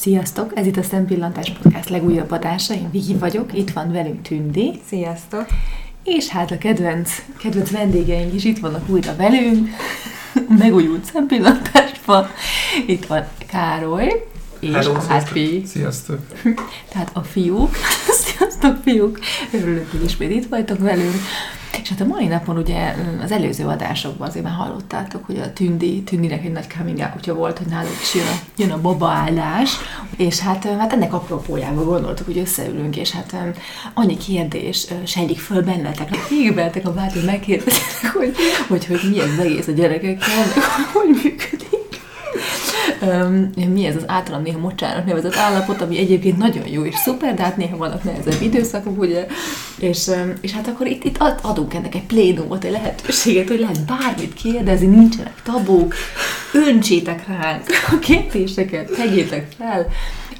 Sziasztok! Ez itt a Szempillantás Podcast legújabb adása. Én Viki vagyok, itt van velünk Tündi. Sziasztok! És hát a kedvenc, kedvenc vendégeink is itt vannak újra velünk, megújult Szempillantásban. Itt van Károly, és Hello, a. Hápi. Sziasztok! Tehát a fiúk. Sziasztok, fiúk! Örülök, hogy ismét itt vagytok velünk. És hát a mai napon ugye az előző adásokban azért már hallottátok, hogy a Tündi, Tündinek egy nagy coming out volt, hogy náluk is jön a, jön a babaállás, és hát, hát ennek apropójában gondoltuk, hogy összeülünk, és hát annyi kérdés sejlik föl bennetek, végigveltek a vált, hogy hogy, hogy, hogy mi ez egész a gyerekekkel, hogy működik. Um, mi ez az általam néha mocsának nevezett állapot, ami egyébként nagyon jó és szuper, de hát néha vannak nehezebb időszakok, ugye, és, um, és hát akkor itt, itt ad- adunk ennek egy plénumot, egy lehetőséget, hogy lehet bármit kérdezni, nincsenek tabuk, öntsétek ránk a kérdéseket, tegyétek fel,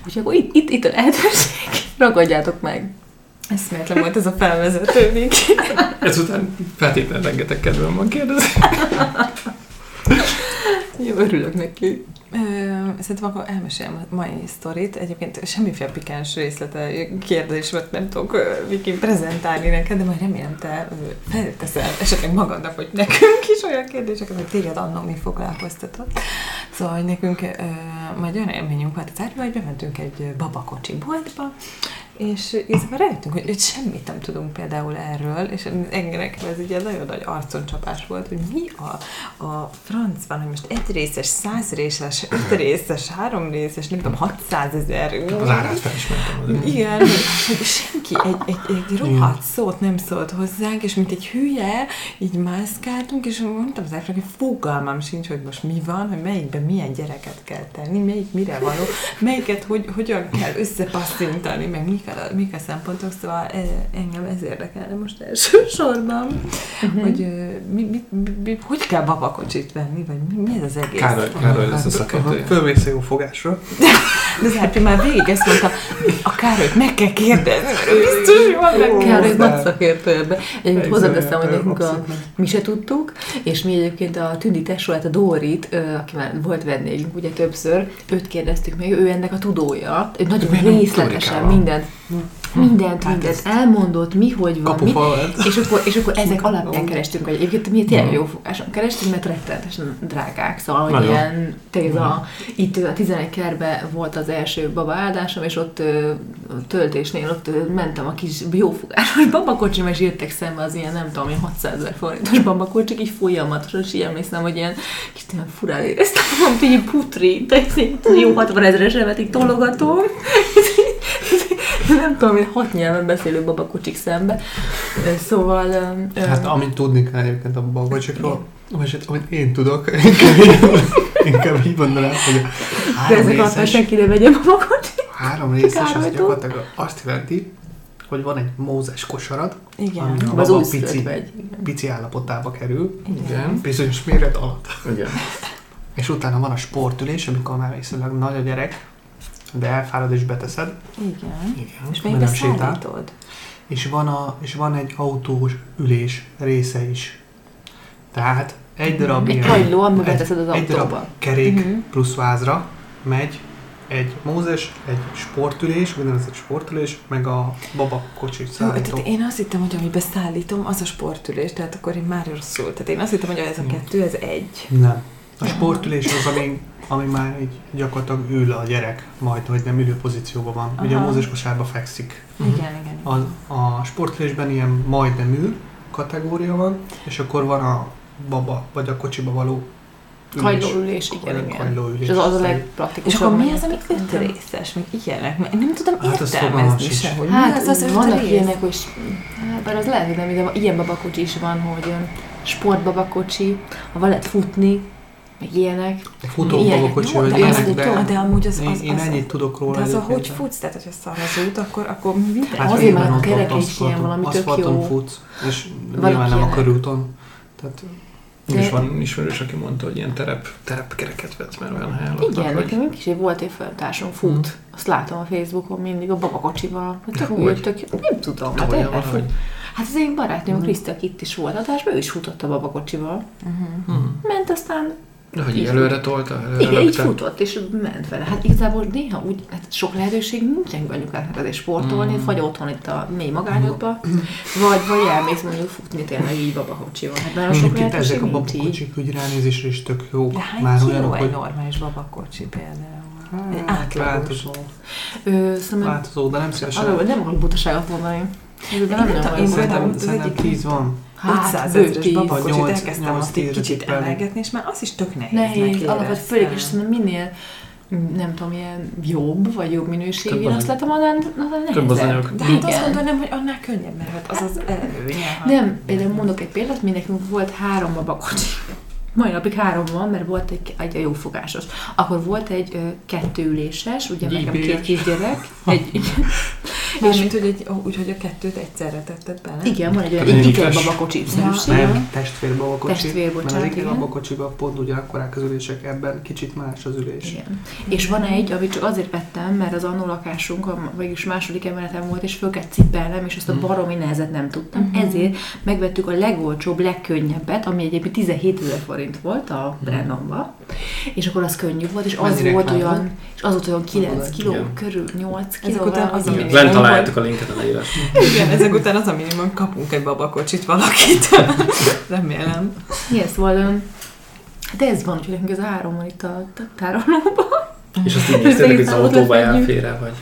úgyhogy akkor itt, itt, itt a lehetőség, ragadjátok meg. Eszméletlen volt ez a felvezető, Viki. Ezután feltétlenül rengeteg kedvem van kérdezni. Jó, örülök neki. Szerintem akkor elmesélem a mai sztorit. Egyébként semmiféle pikáns részlete kérdésemet nem tudok Viki prezentálni neked, de majd remélem te felteszel esetleg magadnak, hogy nekünk is olyan kérdéseket, hogy téged annól mi foglalkoztatott. Szóval, hogy nekünk majd olyan élményünk volt az árva, hogy bementünk egy babakocsi boltba, és igazából rájöttünk, hogy, hogy semmit nem tudunk például erről, és engem ez egy nagyon nagy arconcsapás volt, hogy mi a, a franc van, hogy most egy részes, száz részes, öt részes, három részes, nem tudom, 600 ezer. Az árát felismertem. Igen, hogy, hogy senki egy, egy, egy rohadt szót nem szólt hozzánk, és mint egy hülye, így mászkáltunk, és mondtam az hogy fogalmam sincs, hogy most mi van, hogy melyikben milyen gyereket kell tenni, melyik mire való, melyiket hogy, hogyan kell összepasszintani, meg mik a, mik a szempontok, szóval eh, engem ez érdekelne most elsősorban, uh-huh. hogy mi, mi, mi, mi, hogy kell babakocsit venni, vagy mi, mi ez az egész? Károly, Károly lesz a szakértője. Fölmész jó fogásra. De az már végig ezt mondta, Károlyt meg kell kérdezni, mert ő biztos jól meg Kell, hogy de- nagy szakértő ebbe. Egyébként hozzáteszem, hogy Persze, nekünk a, mi se tudtuk, és mi egyébként a Tündi tesóját, a Dórit, aki már volt vendégünk ugye többször, őt kérdeztük meg, ő ennek a tudója, ő nagyon részletesen Dórikával? Mindent, mindent, mindent elmondott, mi, hogy van, mi, és akkor, és akkor ezek alapján kerestünk, hogy egyébként mi tényleg jó fogáson kerestünk, mert rettenetesen drágák, szóval hogy Nagyon. ilyen, tényleg a, itt a 11 kerbe volt az első baba áldásom, és ott töltésnél ott mentem a kis jófogásos babakocsim, és jöttek szembe az ilyen, nem tudom, ilyen 600 ezer forintos babakocsik, így folyamatosan, és így emlékszem, hogy ilyen kis ilyen furán éreztem hogy így putri, de jó 60 ezeres így tologatom. nem tudom, én hat nyelven beszélő babakocsik szembe. Szóval... Hát amit tudni kell egyébként a babacsikról, vagy hát, amit én tudok, inkább így, mondanám, hogy a de három ezek alapján senki ne vegye babakocsit. három részes az gyakorlatilag azt jelenti, hogy van egy mózes kosarad, Igen. ami a Az baba új pici, vagy. pici állapotába kerül, Igen. bizonyos méret alatt. Igen. És utána van a sportülés, amikor már viszonylag nagy a gyerek, de elfárad és beteszed, Igen. Igen. És még nem sétál. és van, a, és van egy autós ülés része is. Tehát egy darab Egy ilyen- egy- beteszed az egy darab kerék Mhm. plusz vázra megy egy mózes, egy sportülés, úgynevezett sportülés, meg a babakocsi Jó, szállító. én azt hittem, hogy amiben szállítom, az a sportülés, tehát akkor én már rosszul. Tehát én azt hittem, hogy ez a kettő, ez egy. Nem. A sportülés az, ami, ami már így gyakorlatilag ül a gyerek, majd, hogy nem ülő pozícióban van. Ugye a Aha. mózes kosárba fekszik. Igen, igen. A, a sportülésben ilyen majdnem ül kategória van, és akkor van a baba, vagy a kocsiba való Kagylóülés, igen, Vagy a igen. kagylóülés. És az, az a legpraktikusabb. És akkor mi az, ami öt részes, meg ilyenek? Mert nem tudom Hát értelmezni se, hogy Hát, mi az az öt vannak rész. ilyenek, hogy hát, bár az lehet, hogy nem, de ilyen babakocsi is van, hogy olyan sportbabakocsi, ahol lehet futni, meg ilyenek. Futó Ilyenek, babakocsi, vagy de, az ilyenek, de, tudom, de amúgy az, én, az, én az, ennyit tudok róla. de az a egyébként. hogy futsz, tehát hogyha szar az út, akkor, akkor minden. Hát Azért már a ott is ilyen valami tök jó. futsz, és nyilván nem a körúton. Tehát De- És van ismerős, aki mondta, hogy ilyen terep, terepkereket vett, mert olyan helyen Igen, hogy nekem is volt egy feltársam, fut. Mhm. Azt látom a Facebookon mindig, a babakocsival. Hát tök Hogy? tök. Nem tudom, hát fut. valahogy. Hát az én barátnőm, Kriszti, aki itt is volt adásban, ő is futott a babakocsival. Hm. Ment aztán De hogy így előre tolta, előre Igen, így futott, és ment vele. Hát igazából néha úgy, hát sok lehetőség nincsen anyukáknak azért sportolni, Mm. vagy otthon itt a mély magányodba, vagy, vagy elmész mondjuk futni tényleg így babakocsival. Hát nagyon sok Egyébként lehetőség ezek a babakocsik úgy ránézésre is tök jó. De hány Már olyanok, egy hogy normális babakocsi például? Egy Hát, átlagos. változó, Ö, szerintem változó, de nem szívesen. arról nem akarok butaságot mondani. Én nem, nem én Szerintem, az szerintem egyik- 10 van. 500 Hát, bő ezeres tíz. babakocsit elkezdtem azt egy kicsit emelgetni, és már az is tök nehéz. Nehéz, alapvetően főleg is szerintem minél nem tudom, ilyen jobb, vagy jobb minőségű, Több azt látom, annál, annál nehezebb. Több az anyag. De hát azt Igen. mondanám, hogy annál könnyebb, mert hát az az előnye. Nem, például mondok egy példát, mi nekünk volt három babakocsi. Mai napig három van, mert volt egy, egy jófogásos. Akkor volt egy ö, kettőüléses, ugye nekem két kisgyerek. Egy, Mármint, hogy egy, úgy, hogy a kettőt egyszerre tetted bele. igen, van egy olyan Ez egy egy iker ikes. babakocsi Ja. szerűség. Nem, testvérbabakocsi. Testvér, Mert az bocsánat, ikea igen. babakocsiban pont ugyanakkorák az ülések, ebben kicsit más az ülés. Igen. És van egy, amit csak azért vettem, mert az annó lakásunk, a, vagyis második emeleten volt, és föl kellett cipelnem, és azt a Mhm. baromi nehezet nem tudtam. Mhm. Ezért megvettük a legolcsóbb, legkönnyebbet, ami egyébként 17 ezer forint volt a Brennanba, és akkor az könnyű volt, és az Mennyi volt olyan, és az volt olyan 9 Tudod, kiló igen. körül, 8 kiló. Ezek után az, ami- Igen. Lent találjátok a linket a leírásban. Igen, ezek után az a minimum, kapunk egy babakocsit valakit. Remélem. Igen, szóval, öm, de ez van, úgyhogy nekünk ez a három van itt a a tárolóban. És azt így néztétek, hogy az autóba elfér vagy?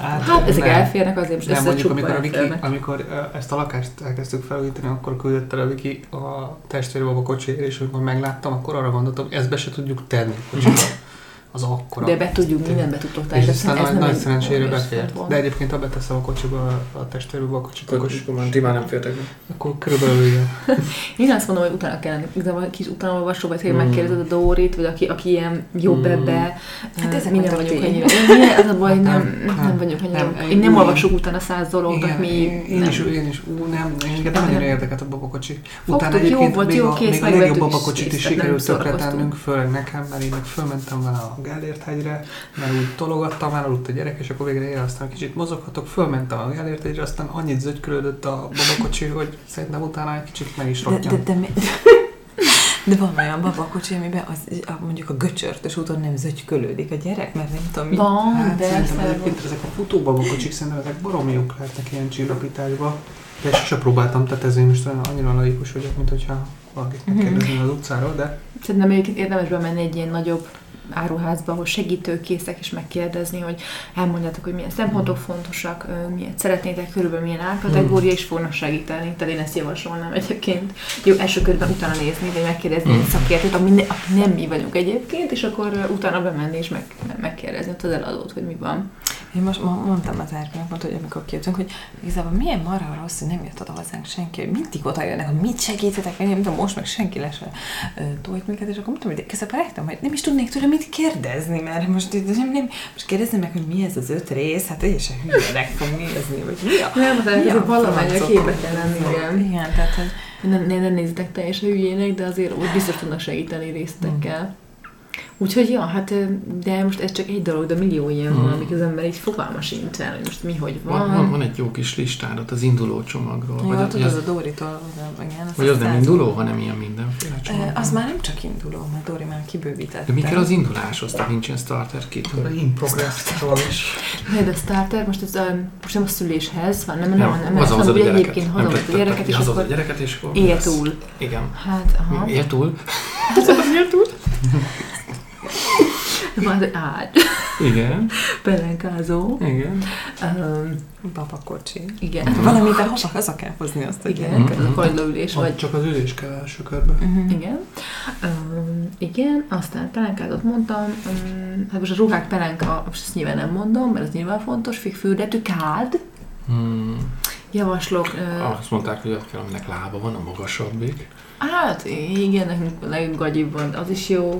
Hát ezek nem. elférnek azért, most Nem, mondjuk amikor, a Viki, amikor ezt a lakást elkezdtük felújítani, akkor küldött el a Viki a testvérbaba kocsiért, és amikor megláttam, akkor arra gondoltam, hogy ezt be se tudjuk tenni a. Az akkora. De be tudjuk, mindent be tudtok tenni. és aztán ez nagy, nem nagy szerencsére befért. De egyébként, ha beteszem a kocsiba a testvérbe kocsit, Akkor, ti már nem féltek be. akkor körülbelül igen. Én azt mondom, hogy utána kellene, igazából egy kis utána olvasó, vagy hogy Mm. megkérdezed a Dórit, vagy aki, aki ilyen jobb Mm. ebbe. Hát ezek mi nem voltak vagyunk ti. ennyire. Én milyen, az a baj, hogy nem, Nem, vagyunk ennyire. Én nem olvasok utána száz Igen, mi én, is, én is, ú, nem, engem nem annyira érdekelt a babakocsi. Utána egyébként még, a, a legjobb babakocsit is sikerült tökre tennünk, főleg nekem, mert én meg fölmentem vele a Gellért hegyre, mert úgy tologattam, már aludt a gyerek, és akkor végre aztán kicsit mozoghatok, fölmentem a Gellért hegyre, aztán annyit zögykölődött a babakocsi, hogy szerintem utána egy kicsit meg is De, de, rottyant. de, mi- de van olyan babakocsi, amiben az, a, mondjuk a göcsörtös úton nem zögykölődik a gyerek, mert nem tudom mi. Van, Hát de szerintem egyébként ezek a futóbabakocsik szerintem ezek baromi jók lehetnek ilyen csillapításba. De sose próbáltam, tehát ezért most olyan annyira laikus vagyok, mint hogyha valakit Mhm. megkérdezni az utcáról, de Szerintem egyébként érdemes bemenni egy ilyen nagyobb áruházba, ahol segítőkészek és megkérdezni, hogy elmondjátok, hogy milyen szempontok fontosak, miért szeretnétek, körülbelül milyen árkategória, és fognak segíteni. Tehát én ezt javasolnám egyébként. Jó, első körben utána nézni, vagy megkérdezni egy szakértőt, ami, ne, aki nem mi vagyunk egyébként, és akkor utána bemenni és meg, megkérdezni ott az eladót, hogy mi van. Én most mondtam az mondta, hogy amikor kijöttünk, hogy igazából milyen marha rossz, hogy nem jött oda hozzánk senki, hogy mindig oda jönnek, hogy mit segítetek, én nem tudom, most meg senki le se ö, tojt minket, és akkor mondtam, hogy rájöttem, hogy nem is tudnék tőle mit kérdezni, mert most, nem, nem, most kérdezni meg, hogy mi ez az öt rész, hát teljesen hülyének fog nézni, vagy mi a... Nem, az mi a valamennyire francot képbe kell lenni, igen. Igen, tehát, hogy Nem, nem, nem nézzetek teljesen hülyének, de azért úgy biztos tudnak segíteni résztekkel. Úgyhogy, ja, hát, de most ez csak egy dolog, de millió ilyen van, Mm. amik az ember így fogalma sincs el, hogy most mi, hogy van. Van, van, van egy jó kis listád az induló csomagról. jó, vagy, tudod, az, az a Dóritól, igen, az vagy az nem induló, hanem ilyen mindenféle csomag. Az már nem csak induló, mert Dóri már kibővítette. De mi kell az induláshoz? Tehát nincs ilyen starter kit? a in progress-ról is. Majd a starter, most ez a, most nem a szüléshez van, nem, nem, Nem, nem, nem, hazahozod a hanem ugye gyereket. egyébként Nem, hazahozod a gyereket, és akkor a gyereket, és akkor él túl. Igen. Hát, aha. Él túl? Él túl? Egy ágy, Igen. pelenkázó. Igen. Um, Babakocsi. igen. Valamiben haza, haza kell hozni azt a Igen, a kagylóülés, Vagy csak az ülés kell első körben. Uh-huh. Igen. Um, igen, aztán pelenkázat mondtam. Um, hát most a ruhák pelenka, most ezt nyilván nem mondom, mert ez nyilván fontos, fürdetű kád. Hmm. Javaslok. Uh, Azt mondták, hogy ott kell, aminek lába van, a magasabbik. hát igen, nekünk a leggagyibb van, az is jó.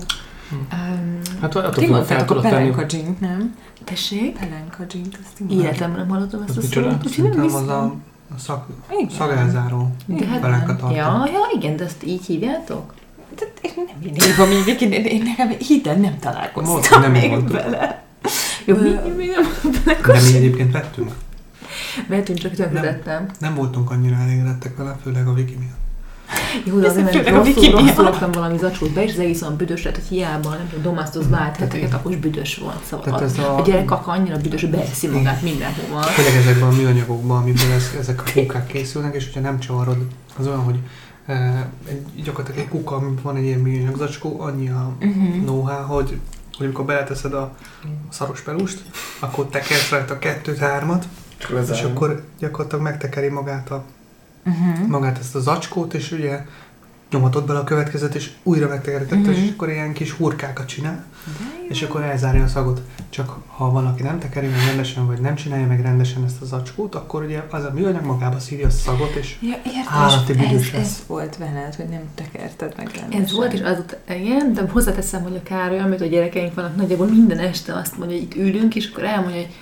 Um, Hát attól függ, fel tudod tenni. pelenka dzsint, nem? tessék? Pelenka dzsint, azt mondtátok. Életemben nem hallottam ezt a szót, úgyhogy nem Szerintem az hiszem. a, Igen. szagelzáró De hát, pelenkatartó. ja, ja, igen, de ezt így hívjátok? Tehát én nem én hívom így, én, én, én nekem híden nem találkoztam nem még mondtuk. vele. Jó, mi, mi nem De mi egyébként vettünk. Vettünk, csak tönkretettem. Nem voltunk annyira elégedettek vele, főleg a Viki miatt. Jó, de Ez azért, mert rosszul, rosszul raktam valami zacskót be, és az egész olyan büdös lett, hogy hiába, nem tudom, domasztoz vált heteket, akkor is büdös volt. Szóval a, ez a- a gyerek kaka annyira büdös, hogy beeszi magát mindenhova. Főleg ezekben a műanyagokban, amiből ez, ezek a kukák készülnek, és hogyha nem csavarod, az olyan, hogy e, egy, gyakorlatilag egy kuka, amiben van egy ilyen műanyag zacskó, annyi a Uh-huh. know-how, hogy, hogy amikor beleteszed a szaros pelust, akkor tekersz rajta kettőt, hármat, és akkor gyakorlatilag megtekeri magát, a, Uh-huh. magát ezt a zacskót, és ugye nyomatod bele a következet, és újra megtekeríted, Mhm. és akkor ilyen kis hurkákat csinál, és akkor elzárja a szagot. Csak ha valaki nem tekeri meg rendesen, vagy nem csinálja meg rendesen ezt a zacskót, akkor ugye az a műanyag magába szívja a szagot, és Ja, értem, Állati büdös ez, lesz. ez volt veled, hogy nem tekerted meg rendesen. Ez volt, és azóta, igen, de hozzáteszem, hogy a Károly, amit a gyerekeink vannak, nagyjából minden este azt mondja, hogy itt ülünk, és akkor elmondja, hogy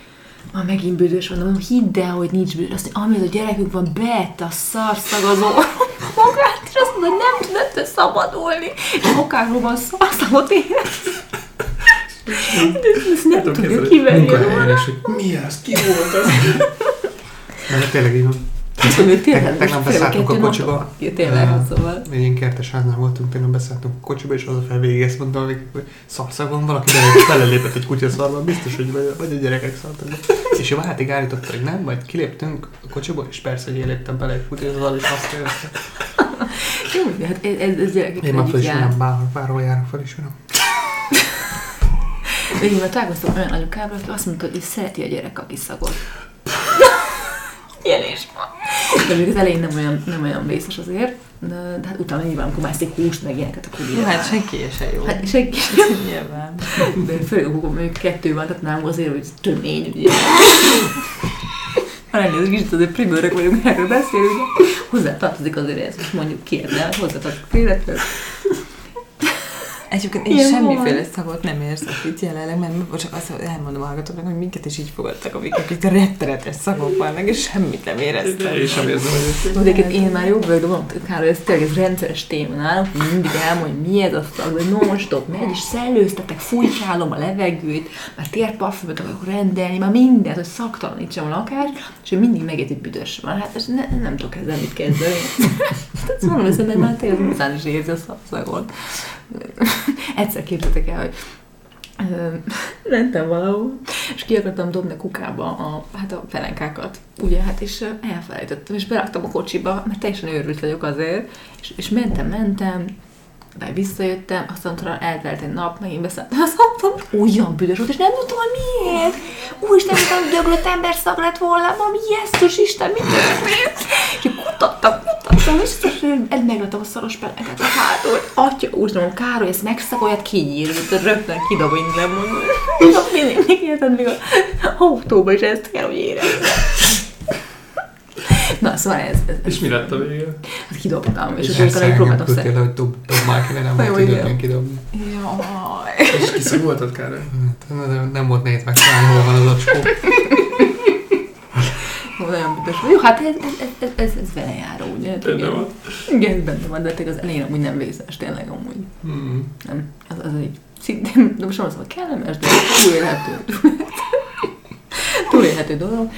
ma megint büdös van, de mondom, hidd el, hogy nincs büdös. Azt mondja, amit a gyerekünk van, beette a szarszagazó magát, és azt mondja, hogy nem tud ettől szabadulni, és magáról szarszagot érez. De ezt nem képzelni, kivenni hogy mi ez, ki volt az? mert tényleg így van. Tényleg, Teg- tegnap beszálltunk a kocsiba. tényleg, szóval. Egy ilyen kertes háznál voltunk, tényleg beszálltunk a kocsiba, és az a fel végig ezt mondtam, hogy szarszagon valaki bele, belelépett egy kutya szarban, biztos, hogy vagy, vagy a gyerekek szartak. És jó, hátig állította, hogy nem, majd kiléptünk a kocsiba, és persze, hogy én léptem bele egy kutya szarban, és azt érezte. Jó, hát ez, ez, ez gyerekek Én már felismerem, bár, bárhol járok, felismerem. Én már találkoztam olyan anyukával, aki azt mondta, hogy szereti a gyerek a kiszagot. Ilyen is van. De még az elején nem olyan, nem olyan vészes azért, de, de hát utána nyilván, amikor mászik húst, meg ilyeneket, akkor Jó, hát senki se jó. Hát senki Nyilván. De főleg akkor mondjuk kettő van, tehát nálunk azért, hogy tömény, ugye. Ha elnézést, kicsit azért primőrök vagyunk, erről beszélünk, hozzá tartozik azért ez, most mondjuk hogy hozzá tartozik élethez. Egyébként én Ilyen semmiféle van. szagot nem érzek itt jelenleg, mert csak azt elmondom a hallgatóknak, hogy minket is így fogadtak, akik itt rettenetes szagok vannak, és semmit nem éreztem. Én sem érzem, hogy de egyébként én már jobb vagyok, de mondom, Károly, ez tényleg ez rendszeres téma nálunk, hogy mindig elmondja, hogy mi ez a szag, de non-stop megy, és szellőztetek, fújkálom a levegőt, már térparfümöt akarok rendelni, már mindent, hogy szaktalanítsam a lakást, és ő mindig megért, hogy büdös van. Hát ez ne, nem tudok ezzel mit kezdeni. ez valami szerintem már tényleg után is érzi a szagot. Egyszer képzeltek el, hogy mentem valahol, és ki akartam dobni a kukába a, hát a pelenkákat, ugye, hát és elfelejtettem, és beraktam a kocsiba, mert teljesen őrült vagyok azért, és, és mentem, mentem, de visszajöttem, aztán utána eltelt egy nap, megint beszálltam, az mondtam, olyan büdös volt, és nem tudtam, hogy miért. Úristen, hogy döglött ember szag lett volna, valami jesztus Isten, mit történt? És kutattam, kutattam, és aztán megvettem a szaros peleket a hátul. Atya, úgy mondom, Károly, ezt megszagoljad, kinyírt, rögtön kidob innen, mondom. Még érted, még a autóba is ezt kell, hogy érezzem. Na, szóval ez, ez, ez És mi lett a vége? ezt kidobtam, és És akkor utána így próbáltam szedni. le, hogy dob, dob már ki, nem volt még kidobni. Jaj. És kiszagoltad, Károly? Hát, nem- Nem volt nehéz megtalálni, hol van az acskó. Olyan büdös. Jó, hát ez, ez, ez, ez, ez vele járó, ugye? Hát Benne igen. van. Igen, benne van, de tényleg az elején amúgy nem vészes, tényleg amúgy. Mm. Nem, az, az egy szintén, de most nem azt mondom, kellemes, de túlélhető. túlélhető dolog.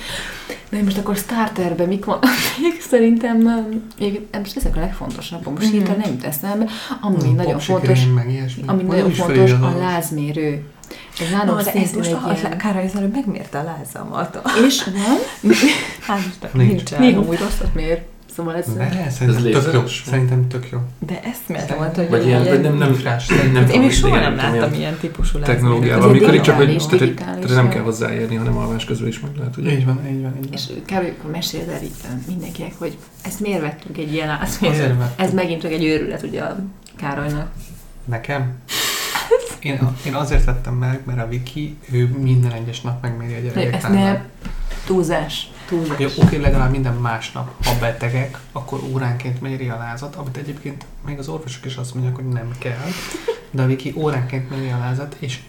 De én most akkor starterben mik van? Még szerintem, um, még, most ezek a legfontosabbak, most Mhm. hirtelen nem jut eszembe, ami Mm, nagyon fontos, ami nagyon fontos, a lázmérő. Ez Na, nálunk de ez most ilyen... Károly az előbb megmérte a lázamat. És nem? Hát most Nincs. nincsen. Még amúgy rosszat mér. Szóval ez... De, szerintem tök jó. Szerintem tök jó. De ezt miért mondta, hogy Vagy ilyen, vagy nem, nem, Infrás. nem, nem Hát én még soha nem láttam ilyen típusú technológiával, Ez egy amikor itt csak, hogy tehát, tehát nem kell hozzáérni, hanem alvás közben is meg lehet, ugye? Így van, így van, így van. És kb. akkor meséld el mindenkinek, hogy ezt miért vettünk egy ilyen. Ez megint csak egy őrület ugye a Károlynak. Nekem? Én, én azért vettem meg, mert a Viki, ő minden egyes nap megméri a gyerekek Ezt lázát. ne túlzás. Túlzás. Jó, oké, legalább minden másnap, ha betegek, akkor óránként méri a lázat, amit egyébként még az orvosok is azt mondják, hogy nem kell, de a Viki óránként méri a lázat, és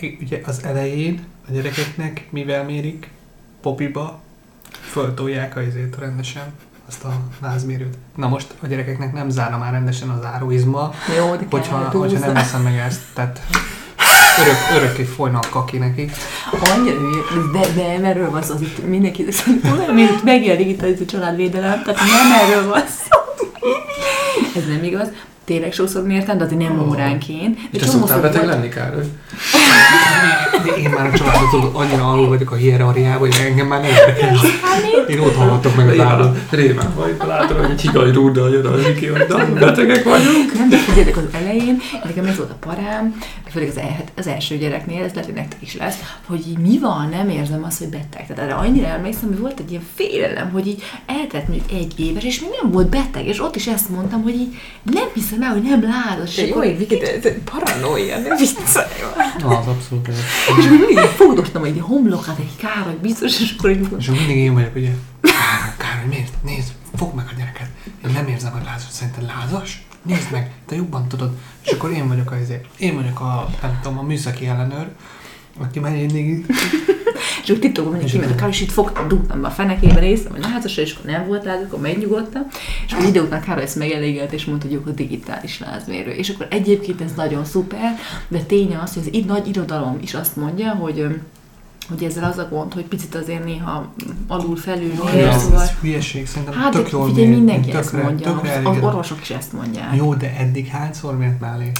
e- ugye az elején a gyerekeknek, mivel mérik, popiba föltolják a izét rendesen, azt a lázmérőt. Na most a gyerekeknek nem zárna már rendesen az áróizma, Jó, de hogyha, kell hogyha nem veszem meg ezt, tehát örök, örökké folyna a kaki neki. Annyira de, de nem erről van szó, az itt mindenki, mint megjelenik itt a családvédelem, tehát nem erről van szó. ez nem igaz. Tényleg sokszor mértem, de azért nem óránként. De És szoktál beteg lenni, Károly? De én már a családot tudod, annyira alul vagyok a hierarchiában, hogy engem már nem érdekel. Én ott hallgatok meg az állat. Rémán, vagy, látod, hogy egy higany rúddal jön az Viki, hogy na, betegek vagyunk. Nem, de figyeljetek, az elején, nekem ez volt a parám, főleg az, el, az első gyereknél, ez lehet, hogy nektek is lesz, hogy így mi van, nem érzem azt, hogy beteg. Tehát erre annyira emlékszem, hogy volt egy ilyen félelem, hogy így eltelt mondjuk egy éves, és még nem volt beteg, és ott is ezt mondtam, hogy így nem hiszem el, hogy nem És jó, hogy Viki, de paranoia, nem viccelj már. Az abszolút. És akkor mindig fogdostam, egy homlokát, egy Károly biztos, és akkor így És mindig én vagyok, ugye, Károly, Károly, miért? Nézd, fogd meg a gyereket. Én nem érzem, hogy lázas. Szerinted lázas? Nézd meg, te jobban tudod. És akkor én vagyok a, én vagyok a, nem tudom, a műszaki ellenőr, aki már mindig És úgy titokban mindig kiment a Károly, és itt fogtam, dugtam be a fenekébe, néztem, hogy lázas, és akkor nem volt lázas, akkor megnyugodtam. És akkor idő után Károly ezt megelégelt, és mondta, hogy ők a digitális lázmérő. És akkor egyébként ez nagyon szuper, de tény az, hogy az itt nagy irodalom is azt mondja, hogy hogy ezzel az a gond, hogy picit azért néha alul felül Ja, mér, szóval... ez hülyeség, szerintem Hát, tök de jól figyelj, mér, mindenki én ezt tökre- mondja, tökre az elégedett. orvosok is ezt mondják. Jó, de eddig hányszor mért mellé?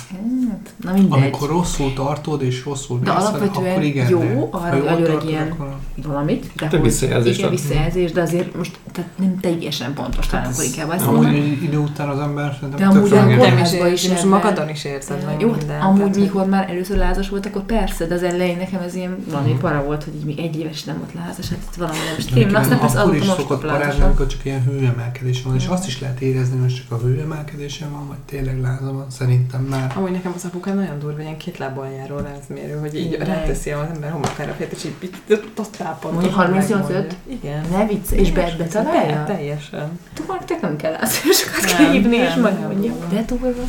Hát, na mindegy. Amikor rosszul tartod és rosszul De mész alapvetően akkor igen, jó, de arra egy tartod, ilyen- akkor- valamit. De Te hogy- visszajelzést Igen, visszajelzés, de azért most tehát nem teljesen pontos, talán akkor inkább Amúgy mondom. egy idő után az ember De szerintem amúgy tök a Nem is, most magadon is érzed meg Jó, minden. hát amúgy tehát, hogy- mikor már először lázas volt, akkor persze, de az elején nekem ez ilyen valami Mhm. para volt, hogy így még egy éves nem volt lázas, hát itt valami nem is De tém, nekem aztán persze akkor is szokott parázni, amikor csak ilyen hőemelkedés van, és azt is lehet érezni, hogy csak a hőemelkedésen van, vagy tényleg láza van, szerintem már. Amúgy nekem az apukám nagyon durva, ilyen két lábbal járó rázmérő, hogy így Igen. ráteszi az ember homokára fért, és így azt tápont. Mondjuk 38-5? Igen. Ne vicc, és be, Be- betalálja? Teljesen. Tudod, te nem kell lázásokat Nem, hívni, és megmondja. nem. De durva.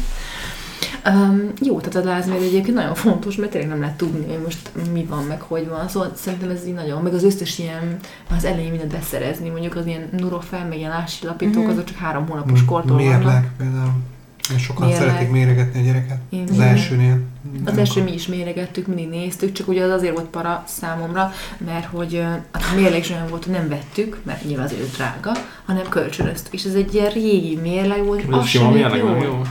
Um, jó, tehát a lázmérő egyébként nagyon fontos, mert tényleg nem lehet tudni, hogy most mi van, meg hogy van. Szóval szerintem ez így nagyon, meg az összes ilyen, az elején mindent beszerezni, mondjuk az ilyen Nurofen, meg ilyen ássilapítók, Mhm. azok csak három hónapos kortól vannak. Mérleg például. Én sokan Mérleg. szeretik méregetni a gyereket. Én Az igen. elsőnél. Az első mi is méregettük, mindig néztük, csak ugye az azért volt para számomra, mert hogy hát a mérleg is olyan volt, hogy nem vettük, mert nyilván azért drága, hanem kölcsönöztük. És ez egy ilyen régi mérleg volt, Vagy az sem nem jó?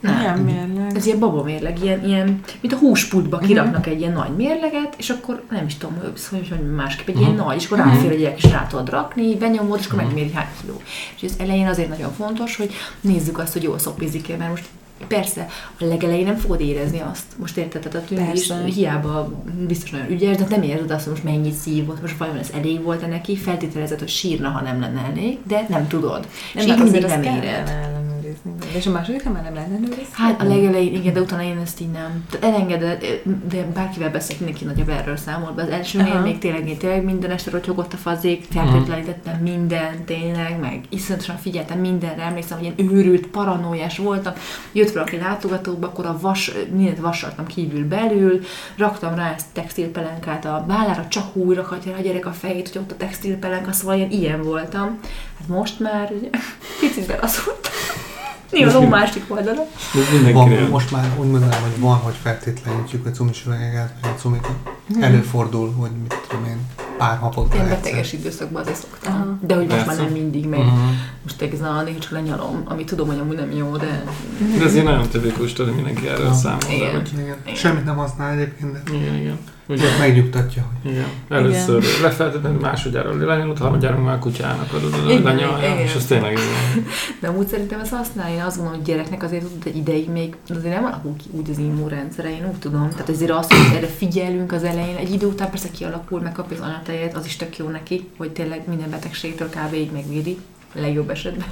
Nem. Milyen mérleg? Ez ilyen babamérleg, ilyen, ilyen mint a húspultba Mhm. kiraknak egy ilyen nagy mérleget, és akkor nem is tudom, hogy hogy, hogy másképp egy ilyen Mhm. nagy, és akkor Mhm. ráfér a gyerek, és rá tudod rakni, benyomod, és akkor Mhm. megméri hány kiló. És ez elején azért nagyon fontos, hogy nézzük azt, hogy jól szopizik-e, mert most Persze, a legelején nem fogod érezni azt. Most érted, tehát a is hiába biztos nagyon ügyes, de nem érzed azt, hogy most mennyit szívott, most vajon ez elég volt-e neki, feltételezed, hogy sírna, ha nem lenne elég, de nem tudod. és így mindig nem éred. kellene ellenőrizni. És a második már nem ellenőrizni? Hát a legelején, igen, de utána én ezt így nem. Tehát elengeded, de bárkivel beszélek, mindenki nagyobb erről számolt be. Az elsőnél Aha. még tényleg, én tényleg minden este rotyogott a fazék, feltétlenítettem minden, tényleg, meg iszonyatosan figyeltem mindenre, emlékszem, hogy ilyen őrült, paranoiás voltam. Jött valaki látogatóba, akkor a vas, mindent vasaltam kívül belül, raktam rá ezt textilpelenkát a vállára, csak úgy rakhatja a gyerek a fejét, hogy ott a textilpelenka, szóval ilyen, ilyen voltam. Hát most már ugye, picit belazultam. Nyilván a másik. Mindenki Van, most már úgy mondanám, hogy van, hogy feltétlenítjük a cumis üvegeket, vagy a cumikot. Előfordul, hogy mit tudom én, pár Én egyszer. beteges időszakban azért szoktam. Aha. De hogy most Persze. már nem mindig megy. Mhm. Most egészen néha csak lenyalom, ami tudom, hogy amúgy nem jó, de De ez ilyen nagyon tipikus, tudod, mindenki erről Ja. számol. Igen. hogy- Igen. Igen. Semmit nem használ egyébként, de Igen, igen. Ugye, megnyugtatja, hogy igen. Először lefeltetni, másodjára lenyalod, harmadjára már a kutyának adod, Igen, lenyalja, igen. és az tényleg jó. De amúgy szerintem ezt használja. Én azt gondolom, hogy gyereknek azért tudod, egy ideig még azért nem alakul ki úgy az immunrendszere, én úgy tudom. Tehát azért azt, hogy erre figyelünk az elején, egy idő után persze kialakul, megkapja az anyatejet, az is tök jó neki, hogy tényleg minden betegségtől kb. így megvédi legjobb esetben.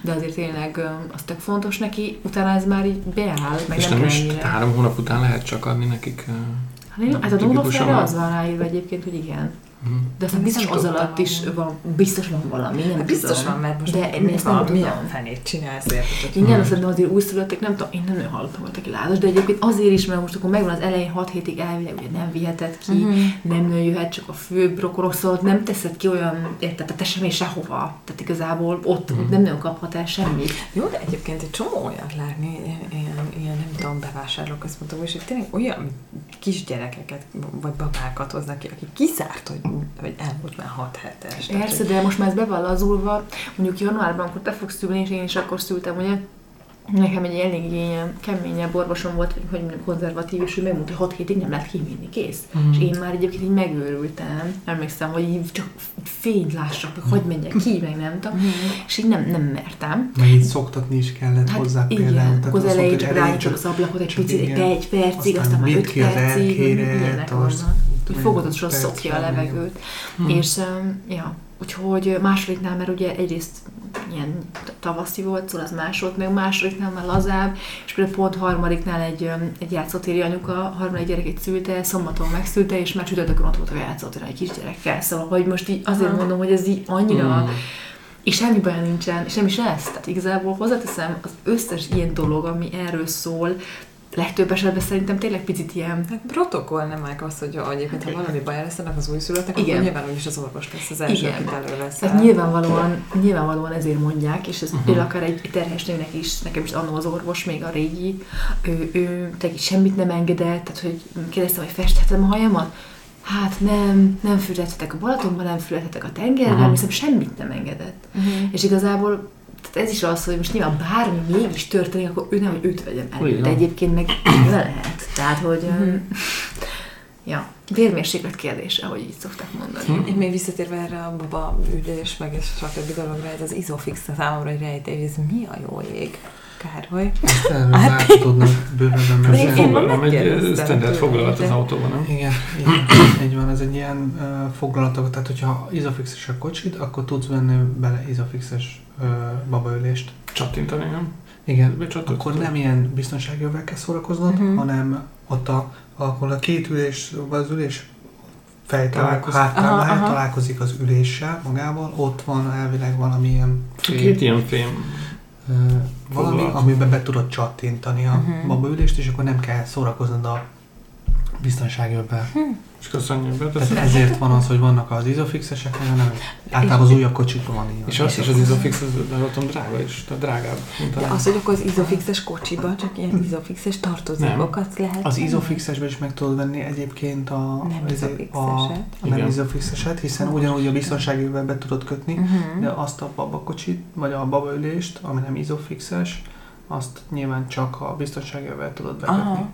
De azért tényleg az tök fontos neki, utána ez már így beáll, meg És nem nem kell is ennyire. három hónap után lehet csak adni nekik. Eh, Hát, én, a van. az van ráírva egyébként, hogy igen. Mhm. De aztán Nem biztos az alatt is van, biztos van valami, nem Hát biztos tudom. van, mert most De én ezt nem tudom. milyen fenét csinálsz, érted? hogy- Igen, Hmm. azt szerintem azért újszülöttek, nem tudom, én nem nagyon hallottam, volt aki lázas, de egyébként azért is, mert most akkor megvan az elején 6 hétig elvileg, ugye nem viheted ki, Mhm. nem jöhet csak a fő rokorok, szóval nem teszed ki olyan, érted, tehát te sem mész sehova. Tehát igazából ott Mhm. nem nagyon kaphat el semmit. Jó, de egyébként egy csomó olyat látni, ilyen, ilyen, nem tudom, bevásárlóközpontokban, és tényleg olyan kisgyerekeket, vagy babákat hoznak ki, akik kizárt, hogy vagy elmúlt már 6 hetes. Persze, de most már ez be van lazulva. Mondjuk januárban, amikor te fogsz szülni, és én is akkor szültem, ugye, Nekem egy elég ilyen keményebb orvosom volt, hogy mondjuk konzervatív, és ő megmondta, hogy 6 hétig nem lehet kivinni, kész. Mm. És én már egyébként így megőrültem. Emlékszem, hogy így csak fényt lássak, hogy hogy menjek ki, meg nem tudom. Mm. És így nem, nem mertem. Meg így szoktatni is kellett hát hozzá igen, például. Tehát az elején csak rányitod az ablakot egy picit, egy, percig, aztán már öt percig, ilyenek vannak. Így hogy szokja a levegőt. Mm. És, ja, Úgyhogy másodiknál, mert ugye egyrészt ilyen tavaszi volt, szóval az más volt, meg másodiknál már lazább, és például pont harmadiknál egy, egy játszótéri anyuka, harmadik gyerekét szülte, szombaton megszülte, és már csütörtökön ott volt a játszótéri egy kisgyerekkel, szóval hogy most így azért mondom, hogy ez így annyira, mm. és semmi baj nincsen, és nem is ez. Tehát igazából hozzáteszem, az összes ilyen dolog, ami erről szól, legtöbb esetben szerintem tényleg picit ilyen... Hát protokoll nem meg az, hogy egyébként, ha valami baj lesz ennek az újszülöttek, akkor nyilván úgyis az orvos lesz az első, Igen. akit elővesz. Tehát nyilvánvalóan, nyilvánvalóan ezért mondják, és ez uh-huh. akár egy terhes nőnek is, nekem is annó az orvos, még a régi, ő, ő tényleg semmit nem engedett, tehát hogy kérdeztem, hogy festhetem a hajamat, hát nem, nem fürdethetek a Balatonban, nem fürdethetek a tengerben, uh-huh. hiszem semmit nem engedett. Uh-huh. És igazából ez is az, hogy most nyilván bármi mégis történik, akkor ő nem, hogy őt vegyem elő. De egyébként meg le lehet. Tehát, hogy mm-hmm. ja, vérmérséklet kérdése, hogy így szokták mondani. Hm. Én még visszatérve erre a baba ügyés, meg és stb. dologra, ez az izofix számomra egy rejtély, ez mi a jó ég? Károly. Ezt hát, tudnak bővebben mesélni. egy standard foglalat az autóban, nem? Igen, így van, ez egy ilyen uh, foglalatok, tehát hogyha izofixes a kocsid, akkor tudsz venni bele izofixes uh, babaülést. Csattintani, nem? Igen, akkor nem ilyen biztonságjövel kell szórakoznod, uh-huh. hanem ott a, akkor a két ülés, az ülés fejtalálkozik, háttal találkozik az üléssel magával, ott van elvileg valamilyen fém. Két ilyen fém valami, amiben be tudod csattintani a uh-huh. babaülést, és akkor nem kell szórakoznod a biztonságjöbbel. Hm. És köszönjük be. Tehát ezért van az, hogy vannak az izofixesek, hanem általában az újabb kocsikban van ilyen. És az, és az izofix, az, az drága is, tehát drágább. Mint ja, az, hogy akkor az izofixes kocsiban csak ilyen izofixes tartozékokat lehet Az izofixesben is meg tudod venni egyébként a nem izofixeset, a, a nem izofixeset hiszen Most ugyanúgy a biztonságével be tudod kötni, uh-huh. de azt a babakocsit, vagy a babaülést, ami nem izofixes, azt nyilván csak a biztonságével tudod bekötni. Aha.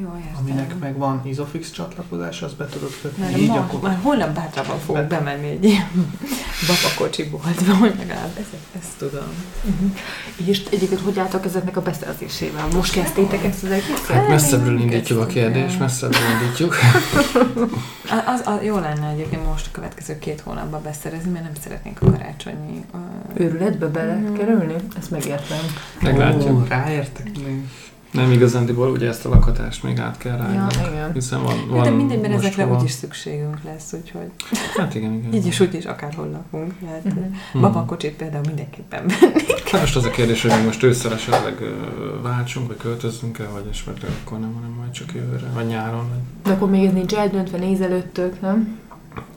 Jó, értem. Aminek meg van Isofix csatlakozás, azt be tudod kötni. Már, így ma, akkor... már holnap bátrabban fogok be... bemenni egy ilyen babakocsi boltba, hogy legalább ezt, ezt tudom. Uh-huh. És egyébként hogy álltak ezeknek a beszerzésével? Most kezdtétek ezt az egészet? Hát messzebbről indítjuk a kérdést, messzebbről indítjuk. az, az, jó lenne egyébként most a következő két hónapban beszerezni, mert nem szeretnénk a karácsonyi... Uh... Őrületbe bele uh-huh. kerülni? Ezt megértem. Meglátjuk. Oh, ráértek még. Nem igazándiból ugye ezt a lakhatást még át kell rájönni. Ja, igen. Hiszen van, van De mindegy, mert ezekre úgyis szükségünk lesz, úgyhogy... Hát igen, igen. Így is úgy is akárhol lakunk. Hát uh-huh. babakocsit például mindenképpen vennék. Hát most az a kérdés, hogy most ősszel esetleg váltsunk, vagy költözzünk el, vagy esetleg akkor nem, hanem majd csak jövőre, vagy nyáron. Vagy... De akkor még ez nincs eldöntve nézelőttök, nem?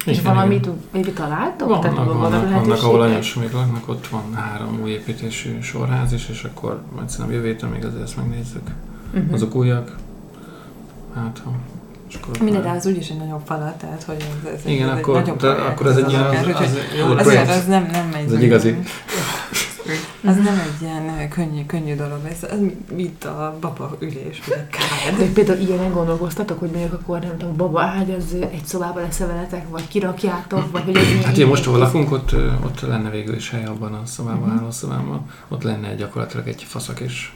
És igen, valamit még találtok? Vannak, Tehát vannak, vannak, ahol anyas még laknak, ott van három új építésű sorház is, és akkor majd szerintem jövő héten még azért ezt megnézzük. Uh-huh. Azok újak. Hát, ha minden, de az úgyis egy nagyobb falat, tehát hogy ez, ez Igen, egy, akkor, egy nagyobb de, akkor ez egy ilyen... Az, az, az, az, az, az nem, nem megy. Ez egy igazi. Az nem egy ilyen könnyű, könnyű dolog, ez, ez mint a baba ülés, vagy a kád. De például ilyen gondolkoztatok, hogy mondjuk akkor nem tudom, baba ágy, az egy szobában lesz veletek, vagy kirakjátok, vagy hogy ez Hát ilyen most, ahol lakunk, ott, ott lenne végül is hely abban a szobában, uh-huh. álló szobában. Ott lenne gyakorlatilag egy faszak és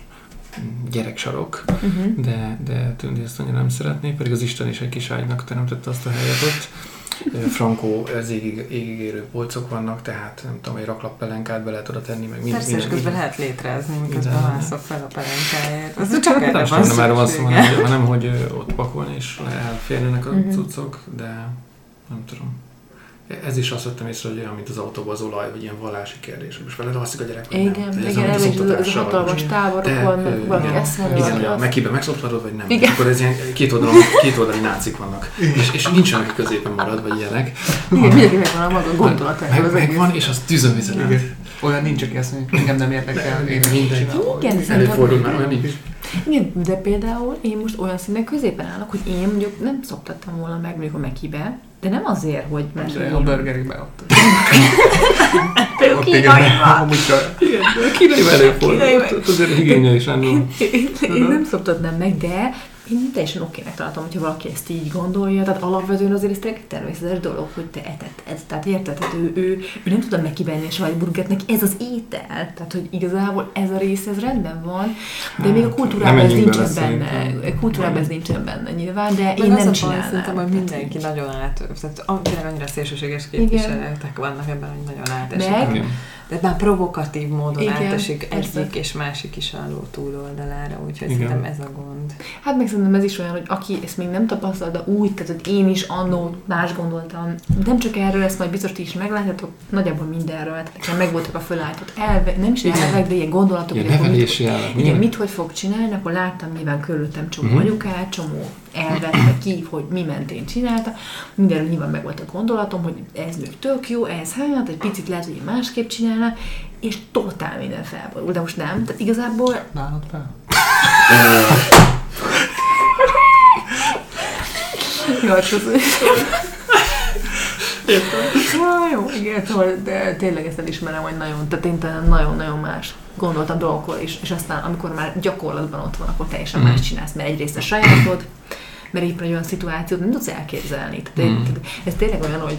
gyereksarok, uh-huh. de, de Tündi ezt annyira nem szeretné, pedig az Isten is egy kis ágynak teremtette azt a helyet ott. Frankó, ez égig, égig érő polcok vannak, tehát nem tudom, egy raklap pelenkát be lehet oda tenni, meg minden. Persze, és közben lehet létrezni, miközben mászok fel a pelenkáját. Az csak erre van Nem erre van szó, hanem, hanem, hogy ott pakolni és elférjenek a uh-huh. cuccok, de nem tudom ez is azt vettem észre, hogy olyan, mint az autóban az olaj, vagy ilyen vallási kérdés. Most veled alszik a gyerek, vagy igen, nem. Igen, ez igen, ez hatalmas táborok vannak, valaki ezt mondja, Igen, a Mekiben megszoptatod, vagy nem. Igen. Akkor ez ilyen két, oldalon, két oldali nácik vannak. És, és nincsenek középen marad, vagy ilyenek. Igen, mindenki megvan a maga gondolat. Meg, megvan, és az tűzön vizet Olyan nincs, aki azt mondja, engem nem érdekel, én Igen, Előfordul már, olyan nincs. Igen, de például én most olyan szinten középen állok, hogy én mondjuk nem szoptattam volna meg mondjuk a Mekibe, de nem azért, hogy mert én- a burgerikbe ott. Például kínaiban. amúgy a- Igen, de kínai előfordult, azért igényel is lenne. Én, én, én nem szoptatnám meg, de én teljesen okének találtam, hogyha valaki ezt így gondolja. Tehát alapvetően azért ez tényleg természetes dolog, hogy te etett. Ez, tehát érted, tehát ő, ő, ő nem tudod megkivenni a sajtburgert, neki ez az étel. Tehát, hogy igazából ez a rész, ez rendben van, de még a Hát, kultúrában ez nincsen benne. szerintem. A kultúrában ez nincsen benne nyilván, de Meg én nem a csinálnám. Szerintem, hogy mindenki hogy- nagyon át, tehát a- tényleg annyira szélsőséges képviseletek vannak ebben, hogy nagyon átesik. Meg- De már provokatív módon Igen, átesik persze. egyik és másik is álló túloldalára, úgyhogy Igen. szerintem ez a gond. Hát meg szerintem ez is olyan, hogy aki ezt még nem tapasztalt, de úgy, tehát hogy én is annó más gondoltam. Nem csak erről, ezt majd biztos ti is meglátjátok, nagyjából mindenről. Tehát nekem megvoltak a fölállított elve, nem is Igen. elvek, de ilyen gondolatok, Ilyen hogy elvek. igen, mit hogy fog csinálni, akkor láttam nyilván körülöttem csomó uh-huh. anyukát, csomó elvet, ki, hogy mi mentén csinálta. Mindenről nyilván meg volt a gondolatom, hogy ez még tök jó, ez hát, egy picit lehet, hogy másképp csinálna, és totál minden felborul, de most nem. Tehát igazából Nálad fel? Jaj, köszönöm. Ah, jó, igen, szóval, de tényleg ezt elismerem, hogy nagyon, tehát én tényleg nagyon-nagyon más gondoltam dolgokról is, és aztán amikor már gyakorlatban ott van, akkor teljesen Mhm. más csinálsz, mert egyrészt a sajátod, mert éppen egy olyan szituációt nem tudsz elképzelni. Tehát, tehát ez tényleg olyan, hogy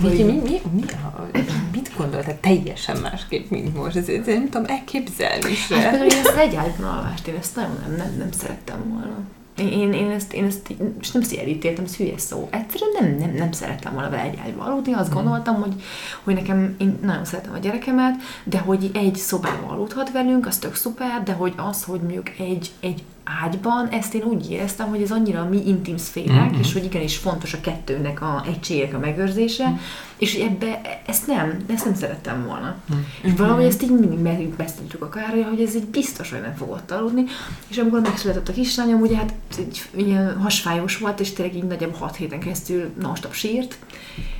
Viki, mi, mi, mi, a- mit gondoltál teljesen másképp, mint most? Ez, ez nem tudom elképzelni Hát se. például én ezt egyáltalán alvást, én ezt nagyon nem, nem, nem szerettem volna. Én, én, ezt, én ezt és nem szélítéltem, ez hülye szó. Egyszerűen nem, nem, nem szerettem volna vele egy ágyba aludni. Azt gondoltam, hogy, hogy nekem, én nagyon szeretem a gyerekemet, de hogy egy szobában aludhat velünk, az tök szuper, de hogy az, hogy mondjuk egy, egy ágyban, ezt én úgy éreztem, hogy ez annyira a mi intim szférák, Mhm. és hogy igenis fontos a kettőnek a egységek a megőrzése, és hogy ebbe ezt nem, ezt nem szerettem volna. És valahogy ezt így mindig beszéltük a Károly, hogy ez így biztos, hogy nem fog ott aludni. És amikor megszületett a kislányom, ugye hát így, ilyen hasfájós volt, és tényleg így nagyjából 6 héten keresztül non-stop sírt,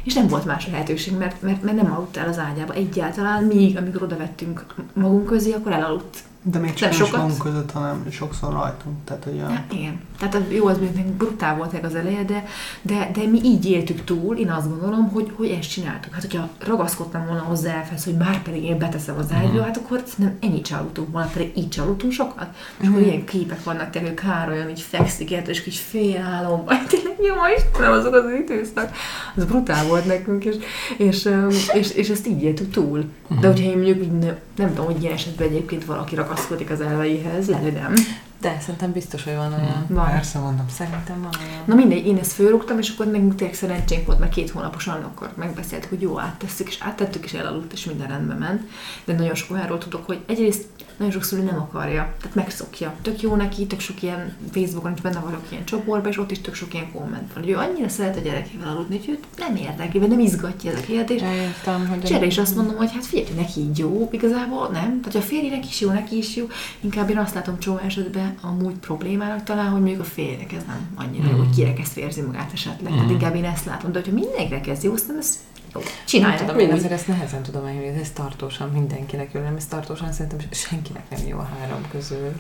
és nem volt más lehetőség, mert, mert, mert nem aludt el az ágyába egyáltalán, míg amikor oda vettünk magunk közé, akkor elaludt. De még csak nem sokat. magunk között, hanem sokszor rajtunk. Tehát, hogy a... Hát igen. Tehát az- jó, az még brutál volt az eleje, de, de, de mi így éltük túl, én azt gondolom, hogy, hogy ezt csináltuk. Hát, hogyha ragaszkodtam volna hozzá elfesz, hogy már pedig én beteszem az ágyba, hát akkor nem ennyit csaludtunk volna, pedig így csaludtunk sokat. És akkor ilyen képek vannak, tényleg hogy Károlyan így fekszik, érted, és kis fél álomban, tényleg jó, Istenem, azok az időszak. Az brutál volt nekünk, és, és, öm, és, és ezt így éltük túl. De hogyha én mondjuk így nem, nem tudom, hogy ilyen esetben egyébként valaki ragaszkodik az elveihez, lehet, hogy nem. De szerintem biztos, hogy van olyan. Van. Persze vannak. Szerintem van olyan. Na mindegy, én ezt fölrúgtam, és akkor nekünk tényleg szerencsénk volt, mert két hónaposan akkor megbeszéltük, hogy jó, áttesszük, és áttettük, és elaludt, és minden rendben ment. De nagyon sok olyanról tudok, hogy egyrészt nagyon sok szülő nem akarja, tehát megszokja. Tök jó neki, tök sok ilyen Facebookon is benne vagyok ilyen csoportban, és ott is tök sok ilyen komment van, hogy ő annyira szeret a gyerekével aludni, hogy őt nem érdekli, vagy nem izgatja ez a kérdés. Elértem, hogy... És erre is azt mondom, hogy hát figyelj, neki így jó, igazából nem. Tehát a férjének is jó, neki is jó. Inkább én azt látom csomó esetben amúgy problémának talán, hogy mondjuk a férjnek ez nem annyira jó, hogy kirekesztve érzi magát esetleg. Tehát inkább én ezt látom. De hogyha mindenkinek ez jó, aztán ez jó. Nem Csinálják tudom, én azért ezt nehezen tudom elhinni, hogy ez tartósan mindenkinek jó, nem ez tartósan szerintem senkinek nem jó a három közül.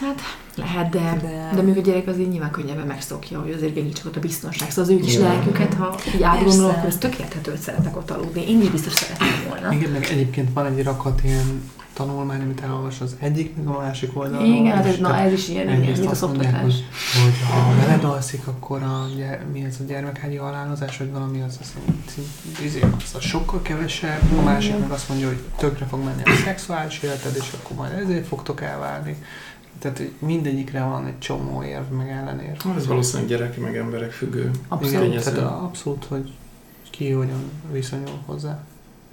Hát lehet, de, De- de, még a gyerek azért nyilván könnyebben megszokja, hogy azért nincs ott a biztonság. Szóval az ő kis Igen. lelküket, ha így átgondolom, Persze. akkor ez tök érthető, hogy szeretek ott aludni. Én is biztos szeretném volna. Igen, meg egyébként van egy rakat ilyen tanulmány, amit elolvas az egyik, meg a másik oldalon. Igen, hát ez, na ez is ilyen, igen, mint a azt mondják, szoptatás. hogy, hogy ha veled alszik, akkor a, mi ez a gyermekhágyi halálozás, vagy valami az, az, az, izé, az, az sokkal kevesebb, a másik meg azt mondja, hogy tökre fog menni a szexuális életed, és akkor majd ezért fogtok elválni. Tehát hogy mindegyikre van egy csomó érv, meg ellenérv. Ez valószínűleg gyereki meg emberek függő. Abszolút. Igen, tehát abszolút, hogy ki hogyan viszonyul hozzá.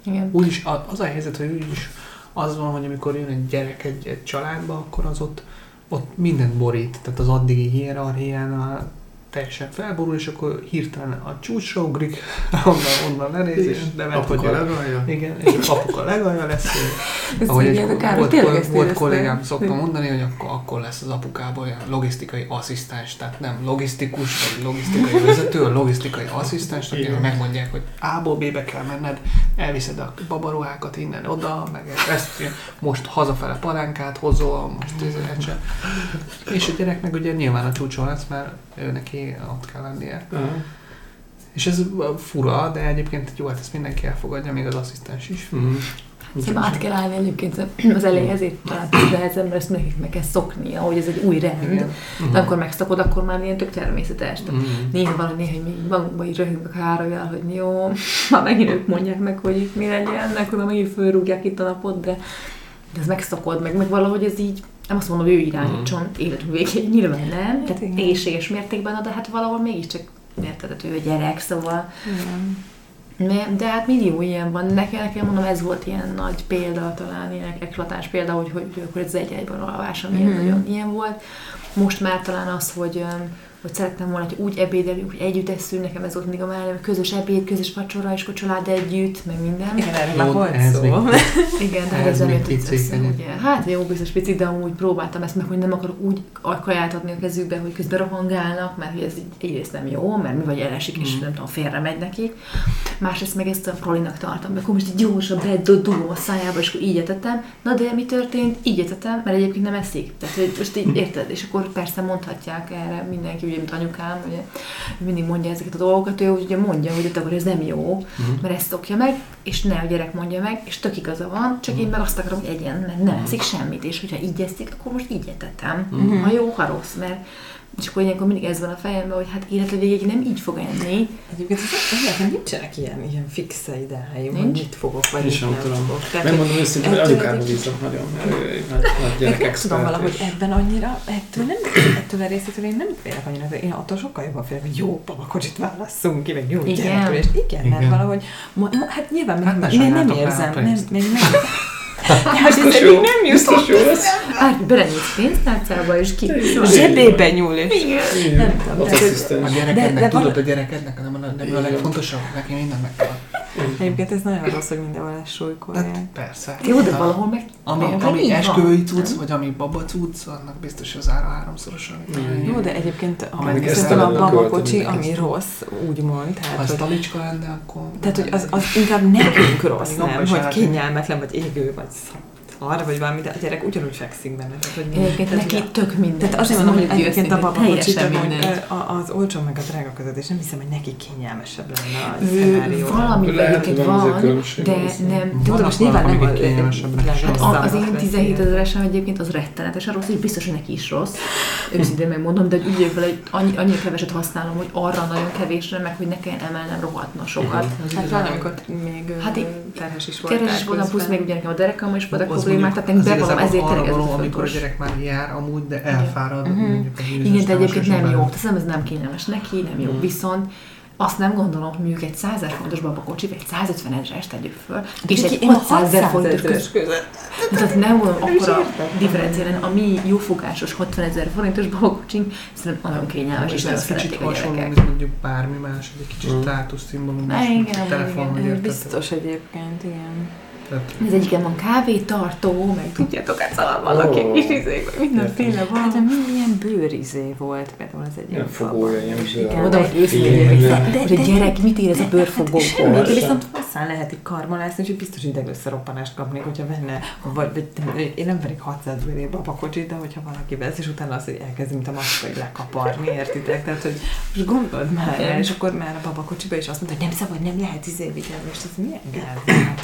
Igen. Úgyis az a helyzet, hogy úgyis az van, hogy amikor jön egy gyerek egy, egy családba, akkor az ott, ott mindent borít. Tehát az addigi hierarchiánál teljesen felborul, és akkor hirtelen a csúcsra ugrik, onnan, onnan lenéz, és nevet, hogy a- legalja. igen, és apuka legalja lesz. Ez Ahogy egy, igen, de kár, volt, volt, volt kollégám szokta mondani, hogy akkor, akkor lesz az apukában olyan logisztikai asszisztens, tehát nem logisztikus, vagy logisztikai vezető, a logisztikai asszisztens, Igen. megmondják, hogy A-ból B-be kell menned, elviszed a babaruhákat innen oda, meg ezt most hazafele palánkát hozol, most ez. És a gyereknek ugye nyilván a csúcson lesz, mert ő neki ott kell lennie. Aha. És ez fura, de egyébként jó, hát ezt mindenki elfogadja, még az asszisztens is. Mhm. Szerintem át kell állni egyébként az elején ezért talán nehezebb, mert ezt nekik meg kell szoknia, hogy ez egy új rend. Igen. De amikor megszokod, akkor már ilyen tök természetes. Tehát Mhm. Néha van, néha még magunkban így röhögünk a károlyal, hogy jó, már megint ők mondják meg, hogy itt mi legyen, akkor már megint fölrúgják itt a napot, de, de ez megszokod, meg, meg valahogy ez így, nem azt mondom, hogy ő irányítson életünk végéig, nyilván nem, tehát igen. egészséges mértékben, de hát valahol mégiscsak érted, hát ő a gyerek, szóval Igen. De hát millió ilyen van. Nekem, nekem mondom, ez volt ilyen nagy példa, talán ilyen eklatáns példa, hogy, hogy, hogy akkor ez egy egyben alvás, ami mm-hmm. nagyon ilyen volt. Most már talán az, hogy, hogy szerettem volna, hogy úgy ebédelünk, hogy együtt eszünk, nekem ez volt mindig a mellem, közös ebéd, közös vacsora, és akkor család együtt, meg minden. Igen, erről már volt ez szó. még- Igen, de Ez ezzel még ugye. Hát jó, biztos picit, de amúgy próbáltam ezt meg, hogy nem akarok úgy a kaját adni a kezükbe, hogy közben rohangálnak, mert hogy ez így egyrészt nem jó, mert mi vagy elesik, és Mm. nem tudom, félre megy nekik. Másrészt meg ezt a prolinak tartom, mert akkor most gyorsan bedugom a szájába, és akkor így etetem. Na de mi történt? Így etetem, mert egyébként nem eszik. Tehát, hogy most így érted, és akkor persze mondhatják erre mindenki, ugye, mint anyukám, ugye, mindig mondja ezeket a dolgokat, ő ugye mondja, hogy akkor ez nem jó, mert ezt szokja meg, és ne a gyerek mondja meg, és tök igaza van, csak én meg azt akarom, hogy egyen, mert nem eszik semmit, és hogyha így eszik, akkor most így etetem. Ha jó, ha rossz, mert és akkor ilyenkor mindig ez van a fejemben, hogy hát élete végéig nem így fog enni. Egyébként az nekem nincsenek ilyen, ilyen fixe ideáim, hogy mit fogok, vagy mit nem tudom. fogok. Tehát, Megmondom őszintén, hogy egy- bízom nagyon, mert nagy, nagy gyerek Én nem tudom valahogy és- ebben annyira, ettől, nem, ettől a részétől én nem félek annyira, én attól sokkal jobban félek, hogy jó babakocsit válasszunk ki, meg jó Igen. gyerekülést. Igen, mert valahogy, hát nyilván Hát még, nem érzem, nem, még nem. Hogy Biztos ez jó, nem biztos jó lesz. Hát belenyúlsz pénztárcába, és ki. zsebébe nyúl, és Igen. nem tudom. A gyerekednek, De- de tudod, a gyerekednek nem, a- nem a legfontosabb, neki mindent meg kell. Egyébként ez nagyon rossz, hogy mindenhol Hát lesúlykolják. persze. Jó, de Hát, valahol meg... Ami, valahol ami esküvői cucc, vagy ami baba cucc, annak biztos az ára háromszorosan. Jó, de egyébként, ha Meg megnéztem a ezt babakocsi, ellenőr ami rossz, úgymond, Ha tehát, az hogy talicska lenne, akkor... Tehát, hogy az, az inkább nekünk rossz, nem? Hogy kényelmetlen, vagy égő, vagy szar, vagy valami, de a gyerek ugyanúgy fekszik benne. Tehát, hogy Egyébként tehát, neki tök minden. tehát azért Ezt mondom, hogy egyébként a babakocsit, teljesen hogy az olcsó meg a drága között, és nem hiszem, hogy neki kényelmesebb lenne a szenárió. valami egyébként van de nem. Jó, most nyilván nem A, az én veszi. 17 ezeresen egyébként az rettenetesen rossz, és biztos, hogy neki is rossz. Őszintén megmondom, de úgy vele, hogy annyi, annyira keveset használom, hogy arra nagyon kevésre, meg hogy ne kelljen emelnem rohadna sokat. Hát amikor még Hát terhes is voltál Keres is voltam, plusz még ugye nekem a derekam is voltak Az problémák, mondjuk- tehát nekem bevallom, ezért tényleg arra ez való, a amikor a fontos. gyerek már jár amúgy, de elfárad. Mhm. mondjuk a Igen, de egyébként nem jó. Teszem, ez nem kényelmes neki, nem jó. Mm. Viszont azt nem gondolom, hogy mondjuk egy 100 fontos babakocsi, vagy egy 150 ezres tegyük föl, és Kiki, egy én a 600 ezer 600 forintos ezeres köz. között. Tehát nem Nem akkora értettem. differencia lenne. A mi jófogásos 60 ezer forintos babakocsink szerintem nagyon kényelmes, és ez kicsit szeretik a gyerekek. mint mondjuk bármi más, egy kicsit Mm. státuszszimbólum, igen, telefon, igen, Ez biztos egyébként, igen. Tehát Az egyiken van kávétartó, meg tudjátok, hát szóval ilyen kis izék, meg mindenféle Hát van. de milyen bőrizé volt például az egyik Ilyen fogója, ilyen. Igen, de- hogy őszintén de- a gyerek mit érez a bőrfogókon. Semmi, de Sem. viszont hosszán lehet így karmolászni, úgyhogy biztos idegrösszeroppanást kapnék, hogyha venne, vagy, vagy én nem verik 600 millió babakocsit, de hogyha valaki vesz, és utána az, hogy elkezdi, mint a maszka, hogy lekaparni, értitek? Tehát, hogy most gondold már rá, és akkor már a babakocsiba is azt mondta, hogy nem szabad, nem lehet izé vigyázni, és ez milyen gáz. Hát,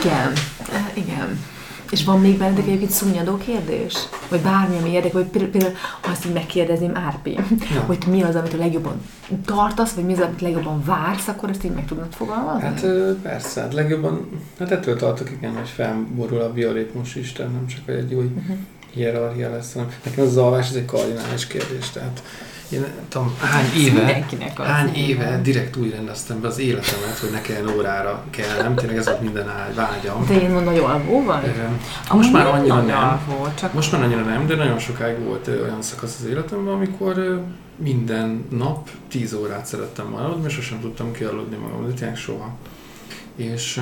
Igen, eh, igen. És van még bennetek egyébként szunnyadó kérdés? Vagy bármi, ami érdekel, vagy például, például azt így megkérdezném Árpi, Ja. hogy mi az, amit a legjobban tartasz, vagy mi az, amit legjobban vársz, akkor ezt így meg tudod fogalmazni? Hát persze, hát legjobban, hát ettől tartok igen, hogy felborul a bioritmus is, tehát nem csak hogy egy új Mhm. hierarchia lesz, hanem nekem az alvás ez egy kardinális kérdés, tehát én nem tudom, hány éve, Mindenkinek az hány éve direkt úgy rendeztem be az életemet, hogy ne kelljen órára kell, nem tényleg ez volt minden ágy, vágyam. De én nagyon alvó vagy? Ö, Amúgy Most már annyira nem. alvó, csak Most már annyira nem, de nagyon sokáig volt olyan szakasz az életemben, amikor minden nap 10 órát szerettem volna aludni, és sosem tudtam kialudni magam, de tényleg soha. És,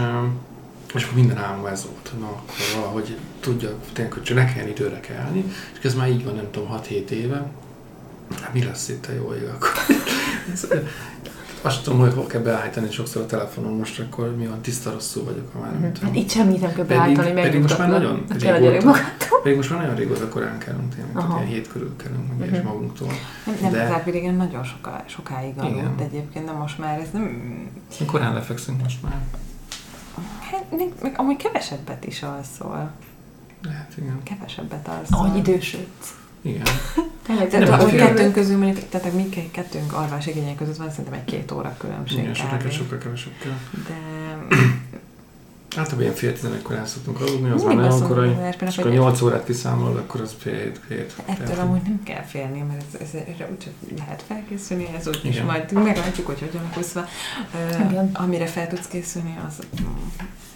és akkor minden álmom ez volt, hogy na akkor valahogy tudja, tényleg, hogy csak ne kelljen időre kelni, és ez már így van, nem tudom, 6-7 éve. Hát mi lesz itt a jó ég akkor? Azt tudom, hogy hol kell beállítani sokszor a telefonon, most akkor mi van, tiszta rosszul vagyok, ha már nem Hát tudom. itt semmit nem kell Pedig- beállítani, pedig most már megnyugtatlak. nagyon régóta. Pedig most már nagyon régóta korán kelünk tényleg, tehát Aha. ilyen hét körül kelünk, meg Mhm. és magunktól. nem, nem De- de... régen nagyon soká, sokáig aludt egyébként, de most már ez nem... Korán lefekszünk most már. Hát, még, még amúgy kevesebbet is alszol. Lehet, igen. Kevesebbet alszol. Ahogy idősödsz. Igen. Tényleg, Tehát Nem, a hát fél- kettőnk közül mondjuk, tehát mi ke- kettőnk alvás igények között van szerintem egy két óra különbség Igen, neked sokkal kevesebb kell. De Általában ilyen fél tizenegykor el szoktunk aludni, az már nagyon korai. És akkor hogy 8 órát kiszámolod, akkor az fél hét, hét. ettől Tehát, amúgy nem kell félni, mert ez, ez, erre úgyse lehet felkészülni, ez úgy is majd meglátjuk, hogy hogyan hozva. Igen. Amire fel tudsz készülni, az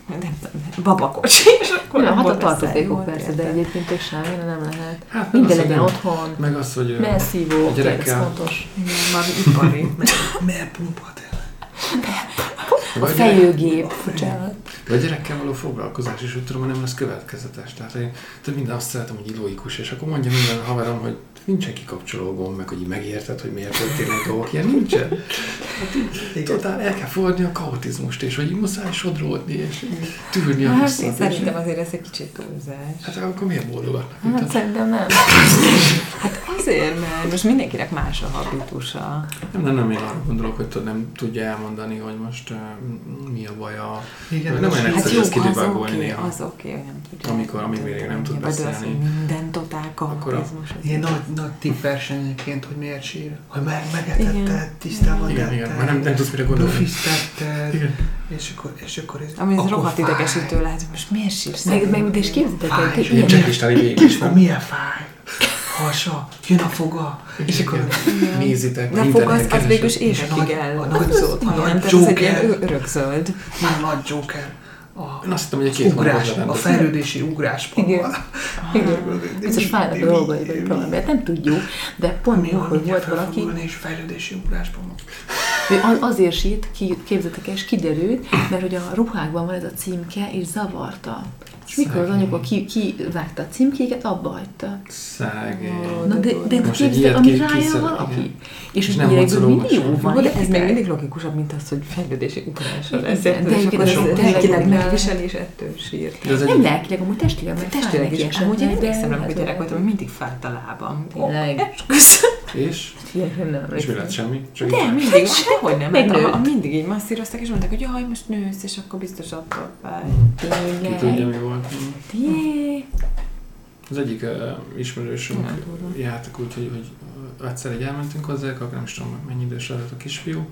nem tudom, babakocsi, és akkor Nem, hát a tartozékok persze, de egyébként tök semmire nem lehet. Hát, Minden legyen otthon, Meg az, hogy melszívó, a tényleg ez gyerekkel- fontos. Igen, valami ipari. Miért pumpa tényleg? A fejőgép, bocsánat. Vagy a gyerekkel való foglalkozás is, úgy tudom, hogy nem lesz következetes. Tehát én több minden azt szeretem, hogy ilóikus, és akkor mondja minden haverom, hogy nincsen kikapcsoló gomb, meg hogy megérted, hogy miért történnek dolgok, ilyen nincsen. Hát így, totál el kell fogadni a kaotizmust, és hogy muszáj sodródni, és tűrni a Hát, visszat. és- Szerintem azért ez egy kicsit túlzás. Hát akkor miért boldogatnak? Hát Hát, szerintem nem. Hát azért, mert most mindenkinek más a habitusa. nem, nem, nem, én arra gondolok, hogy tudod, nem tudja elmondani, hogy most uh, mi a baja. Igen, Nem olyan egyszerű. Hát jó, ezt kidivagolni az oké, néha. az oké, hogy nem tudja. Amikor- amíg még nem tud beszélni. minden totál a- az Ilyen nagy, nagy tipp versenyeként, hogy miért sír. Hogy meg, Igen. megetetted, tisztában Igen, igen, már nem, nem tudsz mire gondolni. Lufisztetted, Igen. és akkor, és akkor ez Ami ez rohadt idegesítő lehet, hogy most miért sírsz? Meg, meg és képzeljétek el, hogy És ilyen cseklistáli végig is van. milyen fáj? Hasa, jön a foga, és akkor Nézitek, De a vagy fog az, az végül is keresek. És a nagy- évekig a el. nagy- a nagy ez egy ilyen Joker. ö- örökzöld. milyen nagy Joker. A Én azt hittem, hogy egy két ugrás, a fejlődési ugrás. Igen. Igen. Biztos fájnak a dolgai, vagy nem tudjuk, de pont Mi mikor volt valaki, és fejlődési ugrásban van. Ő az- azért képzeljétek el, és kiderült, mert hogy a ruhákban van ez a címke, és zavarta. És mikor az anyuka ki, kivágta a címkéket, abba hagyta. Szegény. Na de, de, de amit ki- rájön valaki. igen. És, És nem millió van. De ez még mindig logikusabb, mint az, hogy fejlődési ugrásra lesz. De és egyébként lelkileg nem- megvisel, és ettől sírt. Nem lelkileg, amúgy testileg, mert fáj Testileg is. Amúgy én emlékszem rá, amikor gyerek voltam, mindig fájt a lábam. Tényleg. és? Nem És mi lett semmi? Csak De így- mindig, dehogy nem, Megnőtt. hát, a- mindig így masszíroztak, és mondták, hogy jaj, most nősz, és akkor biztos attól fáj. Ki tudja, Tényleg. mi volt. Jé. Az egyik uh, ismerősünk jártak úgy, hogy, hogy egyszer egy elmentünk hozzá, akkor nem is tudom, mennyi idős lehetett a kisfiú,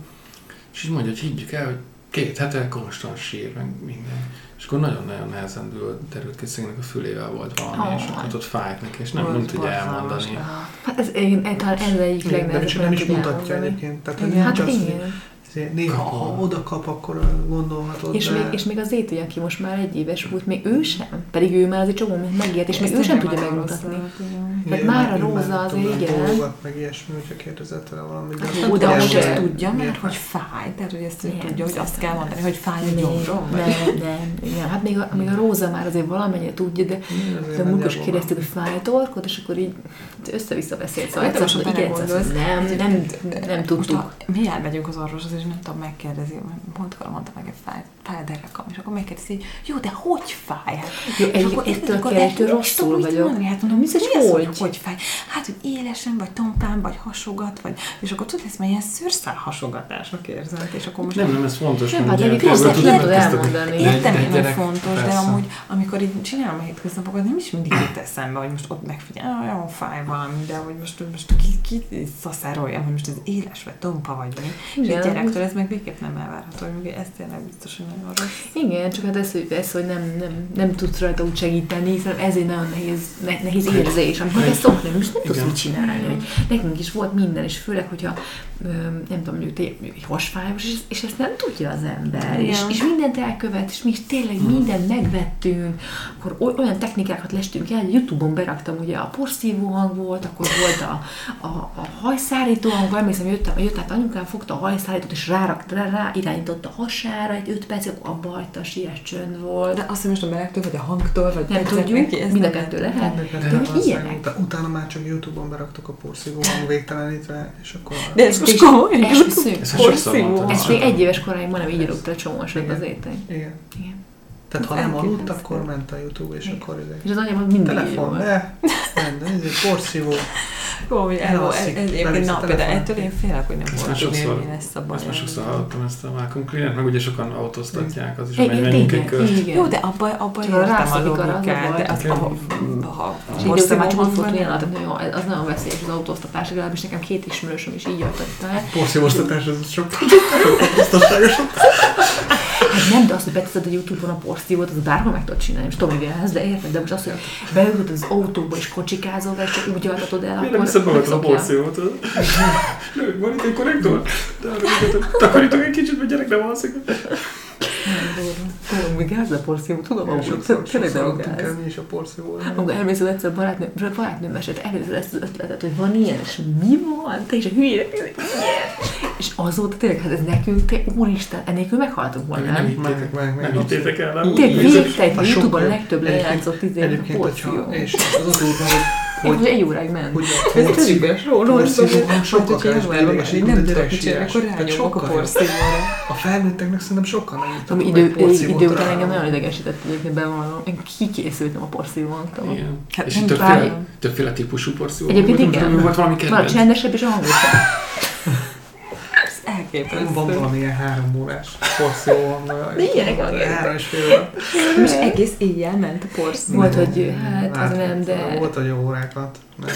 és így mondja, hogy higgyük el, hogy két hete konstant sír, meg minden. És akkor nagyon-nagyon nehezen derült ki, a fülével volt valami, Oh. és akkor ott fájt neki, és nem, nem tudja elmondani. Hát ez, én, talán ez egyik Nem, nem, is, legnehezebb, nem is mutatja egyébként. Tehát Hát igen. Néha, ha oda kap, akkor gondolhatod, És de... még, és még az Zéti, aki most már egy éves volt, még ő sem. Pedig ő már azért csomó mindent megélt, és még ő sem tudja megmutatni. Tehát már a róza azért igen. dolgokat, meg ilyesmi, hogyha kérdezett tőle valamit. Hát de de az hogy se- ezt tudja, mert hogy fáj? tehát hogy ezt Nem, tudja, hogy azt kell mondani, hogy fáj a Nem, gyomrom. vagy- nem, nem, igen. Hát még a, még a Róza már azért valamennyire tudja, de de a múltkor is kérdeztük, hogy fáj a torkod, és akkor így össze-vissza beszélt. Szóval Hát, de most igen, egyszer nem, nem, nem Most tudtuk. mi elmegyünk az orvoshoz, és nem tudom, megkérdezi, múltkor mondta meg, hogy fáj, fáj a derekam, és akkor megkérdezi, hogy jó, de hogy fáj? Hát, Jó, és egyébként akkor ettől akkor kell, el- ettől rosszul vagyok. Mondani. Hát mondom, mi az, hogy? hogy? hogy fáj? Hát, hogy élesen, vagy tompán, vagy hasogat, vagy, és akkor tudod, ez már ilyen szőrszál hasogatásnak érzed, és akkor most Nem, nem, ez fontos. Nem, hát pedig ezt nem tudod elmondani. Egy- Értem egy hogy fontos, de amúgy, amikor így csinálom a hétköznapokat, nem is mindig jut eszembe, hogy most ott megfigyel, ah, jó, fáj valami, de hogy most, most ki, ki szaszároljam, hogy most ez éles vagy tompa vagy mi. És egy gyerek Ettől ez meg végképp nem elvárható, hogy ez tényleg biztos, hogy nagyon rossz. Igen, csak hát ez, hogy, ez, hogy nem, nem, nem tudsz rajta úgy segíteni, hiszen ez egy nagyon nehéz, ne, nehéz érzés, amikor ezt szokni, most nem tudsz mit csinálni. Hogy nekünk is volt minden, és főleg, hogyha nem tudom, mondjuk egy hasfájos, és, és ezt nem tudja az ember, és, Igen. és mindent elkövet, és mi is tényleg mindent megvettünk, akkor oly- olyan technikákat lestünk el, Youtube-on beraktam, ugye a porszívó hang volt, akkor volt a, a, a hajszárító hang, emlékszem, jött, jött át anyukám, fogta a hajszárítót, és rárakta, rá, rá irányította a hasára egy öt percig, akkor abba hagyta, a sies csönd volt. De azt hiszem, most a melegtől, vagy a hangtól, vagy nem tudjuk, neki, ez mind a kettő lehet. De, De de, aztán ilyenek. utána, utána már csak Youtube-on beraktuk a porszívó hang végtelenítve, és akkor... De ez most És komoly? Porszívó. Ezt még egy éves koráig ma nem így rúgta a csomósat az étel. Igen. Igen. Tehát ha Ez nem aludt, akkor ment a Youtube, és Igen. akkor. És az anyám mindig Telefon, de ez egy porszívó. Komoly, ez, ez, Elalszik, ez egyébként belész a na, például telefonba. ettől én félek, hogy nem fogok mi lesz a baj. Ezt már sokszor hallottam ezt a Malcolm Cleaner, meg ugye sokan autóztatják, az is megy menjünk. Jó, de abban abba értem a logikát, de az, ha, hogy jó, az nagyon veszélyes az autóztatás, legalábbis nekem két ismerősöm is így jöttek el. Porszívóztatás, ez sokkal biztonságosabb. Hát nem, de azt, hogy beteszed a Youtube-on a porszívót, az bárhol meg tudod csinálni, most tudom, hogy ez, de érted, de most azt, hogy beülöd az autóba és kocsikázol, és csak úgy altatod el, Miért nem akkor hiszed magadra a megszokja. porszívót? Van itt egy konnektor? Takarítok egy kicsit, mert gyerek nem alszik. Tudom, mi gáz a porszívó, tudom, amúgy, tényleg sokszor nem gáz. is a porszívóra. Amikor elmész az egyszer barátnő, barátnőm mesélt először ezt az ötletet, hogy van ilyen, és mi van? Te is a ilyen. És azóta tényleg, hát ez nekünk, te úristen, ennélkül meghaltunk volna. Nem nem? hittétek, Meg, meg, nem hittétek el, nem? Tényleg végtelen, a Youtube-on legtöbb lejátszott izé, porszívó. és az az út, hogy, Hogy egy óráig ment. hogy a Ez tényleg róla, hang sokkal mint a nem tudok mit csinálni, akkor rányomok a porszívóra. A felnőtteknek szerintem sokkal nagyobb. Ami idő, idő után engem nagyon idegesített egyébként bevallom. Én kikészültem a porszívóntól. Hát És többféle, többféle típusú porszívó. Egyébként igen. Volt valami Van kedvenc. csendesebb és a hangosabb. Elképesztő. Van valamilyen három órás porszívó hang. De ilyenek a gyerekek. Három és fél óra. És egész éjjel ment a porszívó. Volt, hogy hát az nem, de... Volt, hogy jó órákat. Nem.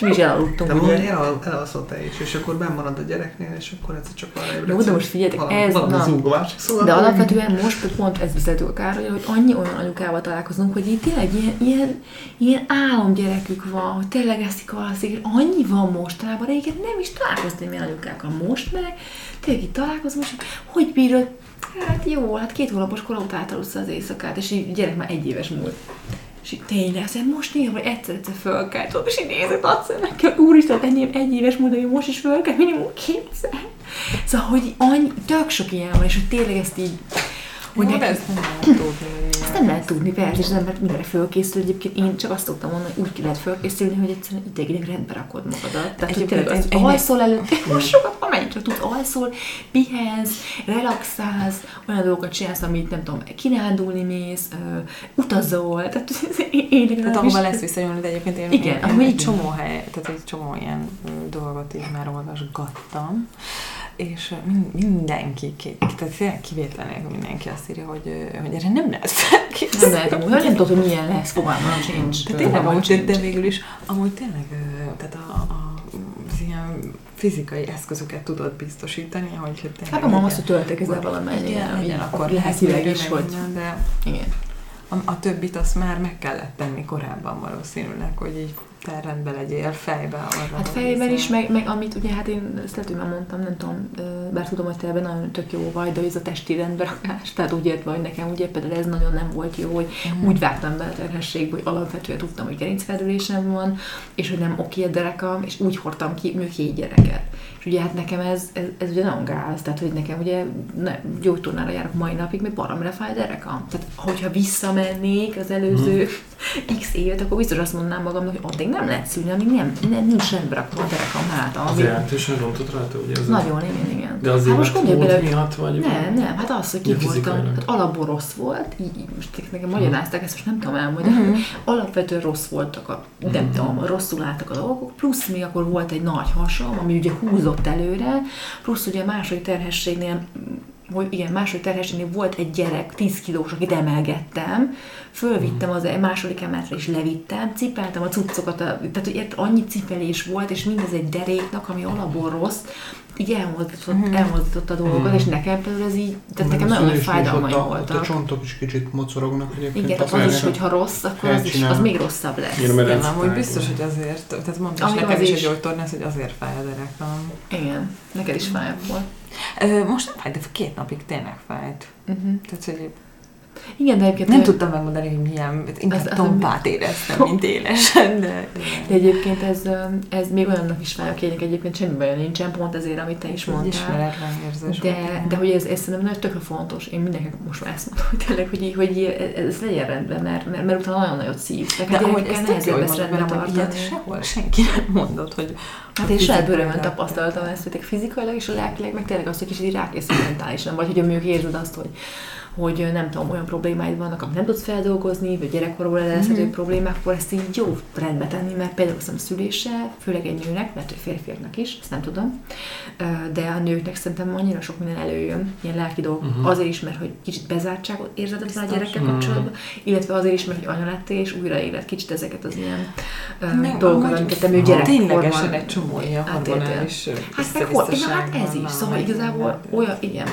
És mi is elaludtunk. De ugye. el, elalszol te is, és akkor benn marad a gyereknél, és akkor egyszer csak arra ébredsz. Jó, de most figyeljetek, valami, ez- valami na. szóval. De alapvetően most pont ezt beszéltük a Károly, hogy annyi olyan anyukával találkozunk, hogy itt tényleg ilyen, ilyen, ilyen álomgyerekük van, hogy tényleg eszik, alszik, és annyi van mostanában, régen nem is találkoztam ilyen anyukákkal. Most meg tényleg itt találkozunk, és hogy bírod? Hát jó, hát két hónapos kor óta átalussza az éjszakát, és így gyerek már egy éves múlt. És így tényleg, azt mondja, most néha, hogy egyszer-egyszer fölkelt, és így nézek a szemekkel, úristen, ennyi egy éves múlt, hogy most is fölkelt, minimum kétszer. Szóval, hogy annyi, tök sok ilyen van, és hogy tényleg ezt így, hogy Hogy neki- ezt nem. Ezt nem lehet tudni, persze, és az ember mindenre fölkészül. Egyébként én csak azt szoktam mondani, hogy úgy ki lehet fölkészülni, hogy egyszerűen idegileg rendbe rakod magadat. Tehát, hogy tényleg ez- az én- alszol előtt, most sokat, amennyit csak tudsz, alszol, pihensz, relaxálsz, olyan dolgokat csinálsz, amit nem tudom, kirándulni mész, utazol, tehát én, én Tehát ahova lesz visszanyúlni, de egyébként én, Igen, én, én egy csomó hely, tehát egy csomó ilyen dolgot így már olvasgattam, és mindenki, ki- tehát kivétel nélkül mindenki azt írja, hogy, hogy erre nem lehet felkészülni. nem lehet amúgy, nem tudod, hogy milyen lesz, fogalmam sincs. De tényleg, amúgy, de, de végül is, amúgy tényleg, tehát a, a, az ilyen fizikai eszközöket tudod biztosítani, hogy tényleg... Hát a mama azt, hogy töltekezel valamennyire, Igen, legyen akkor lelkileg is, hogy minden, de igen. a, a többit azt már meg kellett tenni korábban valószínűleg, hogy így te rendben legyél fejbe. arra, Hát fejben is, meg, meg amit ugye, hát én ezt lehet, hogy már mondtam, nem tudom, bár tudom, hogy te ebben nagyon tök jó vagy, de ez a testi rendberakás, tehát úgy értve, hogy nekem ugye például ez nagyon nem volt jó, hogy Mhm. úgy vágtam be a terhességbe, hogy alapvetően tudtam, hogy gerincfeldülésem van, és hogy nem oké a derekam, és úgy hordtam ki két gyereket. És ugye hát nekem ez, ez, ez ugye nagyon gáz, tehát hogy nekem ugye ne, gyógytornára járok mai napig, még baromra fáj a derekam. Tehát hogyha visszamennék az előző x évet, akkor biztos azt mondanám magamnak, hogy addig nem lehet szülni, amíg nem, nem nincs rendbe rakva a derekam háta. Az jelentősen rontott rajta, ugye? Ez nagyon, igen, igen. De az hát most gondolj bele, miatt, vagy? nem, nem, hát az, hogy ki voltam, hát alapból rossz volt, így, így most nekem magyarázták, ezt most nem tudom elmondani, Mhm. alapvetően rossz voltak, a, nem Mhm. tudom, rosszul álltak a dolgok, plusz még akkor volt egy nagy hasom, ami ugye húzott előre, plusz ugye a második terhességnél hogy igen, második terhességnél volt egy gyerek, 10 kilós, akit emelgettem, fölvittem az második emeletre is levittem, cipeltem a cuccokat, a, tehát hogy ért, annyi cipelés volt, és mindez egy deréknak, ami alapból rossz, így elmozdított, Mhm. elmozdított a dolgokat, Mhm. és nekem például ez így, tehát nekem nagyon nagy fájdalmaim a, ott a voltak. csontok is kicsit mocorognak egyébként. Igen, Tehát az is, hogyha rossz, akkor az, is, az még rosszabb lesz. Igen, mert Igen, amúgy biztos, hogy azért, tehát mondta is nekem az is is. egy gyógytornász, hogy azért fáj a derekam. Igen, neked is fáj volt. Most nem fájt, de két napig tényleg fájt. Uh-huh. Tehát, hogy Igen, de egyébként nem tudtam megmondani, hogy milyen, inkább Az- az- tompát éreztem, mint élesen, de... De egyébként ez, ez még olyannak is fáj, akinek egyébként semmi baja nincsen, pont ezért, amit te is mondtál. ismeretlen érzés. De, volt. de hogy ez, ez szerintem nagyon tökre fontos. Én mindenkinek most már ezt mondom, hogy tényleg, hogy, hogy ez, ez legyen rendben, mert, mert, mert utána nagyon nagyot szív. de Neked ahogy gyerekekkel ez tök jó, hogy ezt mondod, ilyet sehol senki nem mondott, hogy Hát én saját bőrömön tapasztaltam ezt, hogy fizikailag és a lelkileg, meg tényleg azt, hogy kicsit rákészül mentálisan, vagy hogy mondjuk érzed azt, hogy hogy nem tudom, olyan problémáid vannak, amit nem tudsz feldolgozni, vagy gyerekkorból eredezhető Mhm. problémák, akkor ezt így jó rendbe tenni, mert például hiszem szüléssel, főleg egy nőnek, mert hogy férfiaknak is, ezt nem tudom, de a nőknek szerintem annyira sok minden előjön, ilyen lelki dolgok, Mhm. azért is, mert hogy kicsit bezártságot érzed a gyerekkel Mhm. kapcsolatban, illetve azért is, mert hogy anya lettél, és újra élet kicsit ezeket az ilyen Meg dolgokat, amiket te még gyerekkorban Ténylegesen egy csomó ilyen átéltél. hormonális Hát meg na, hát ez is, szóval igazából olyan, igen.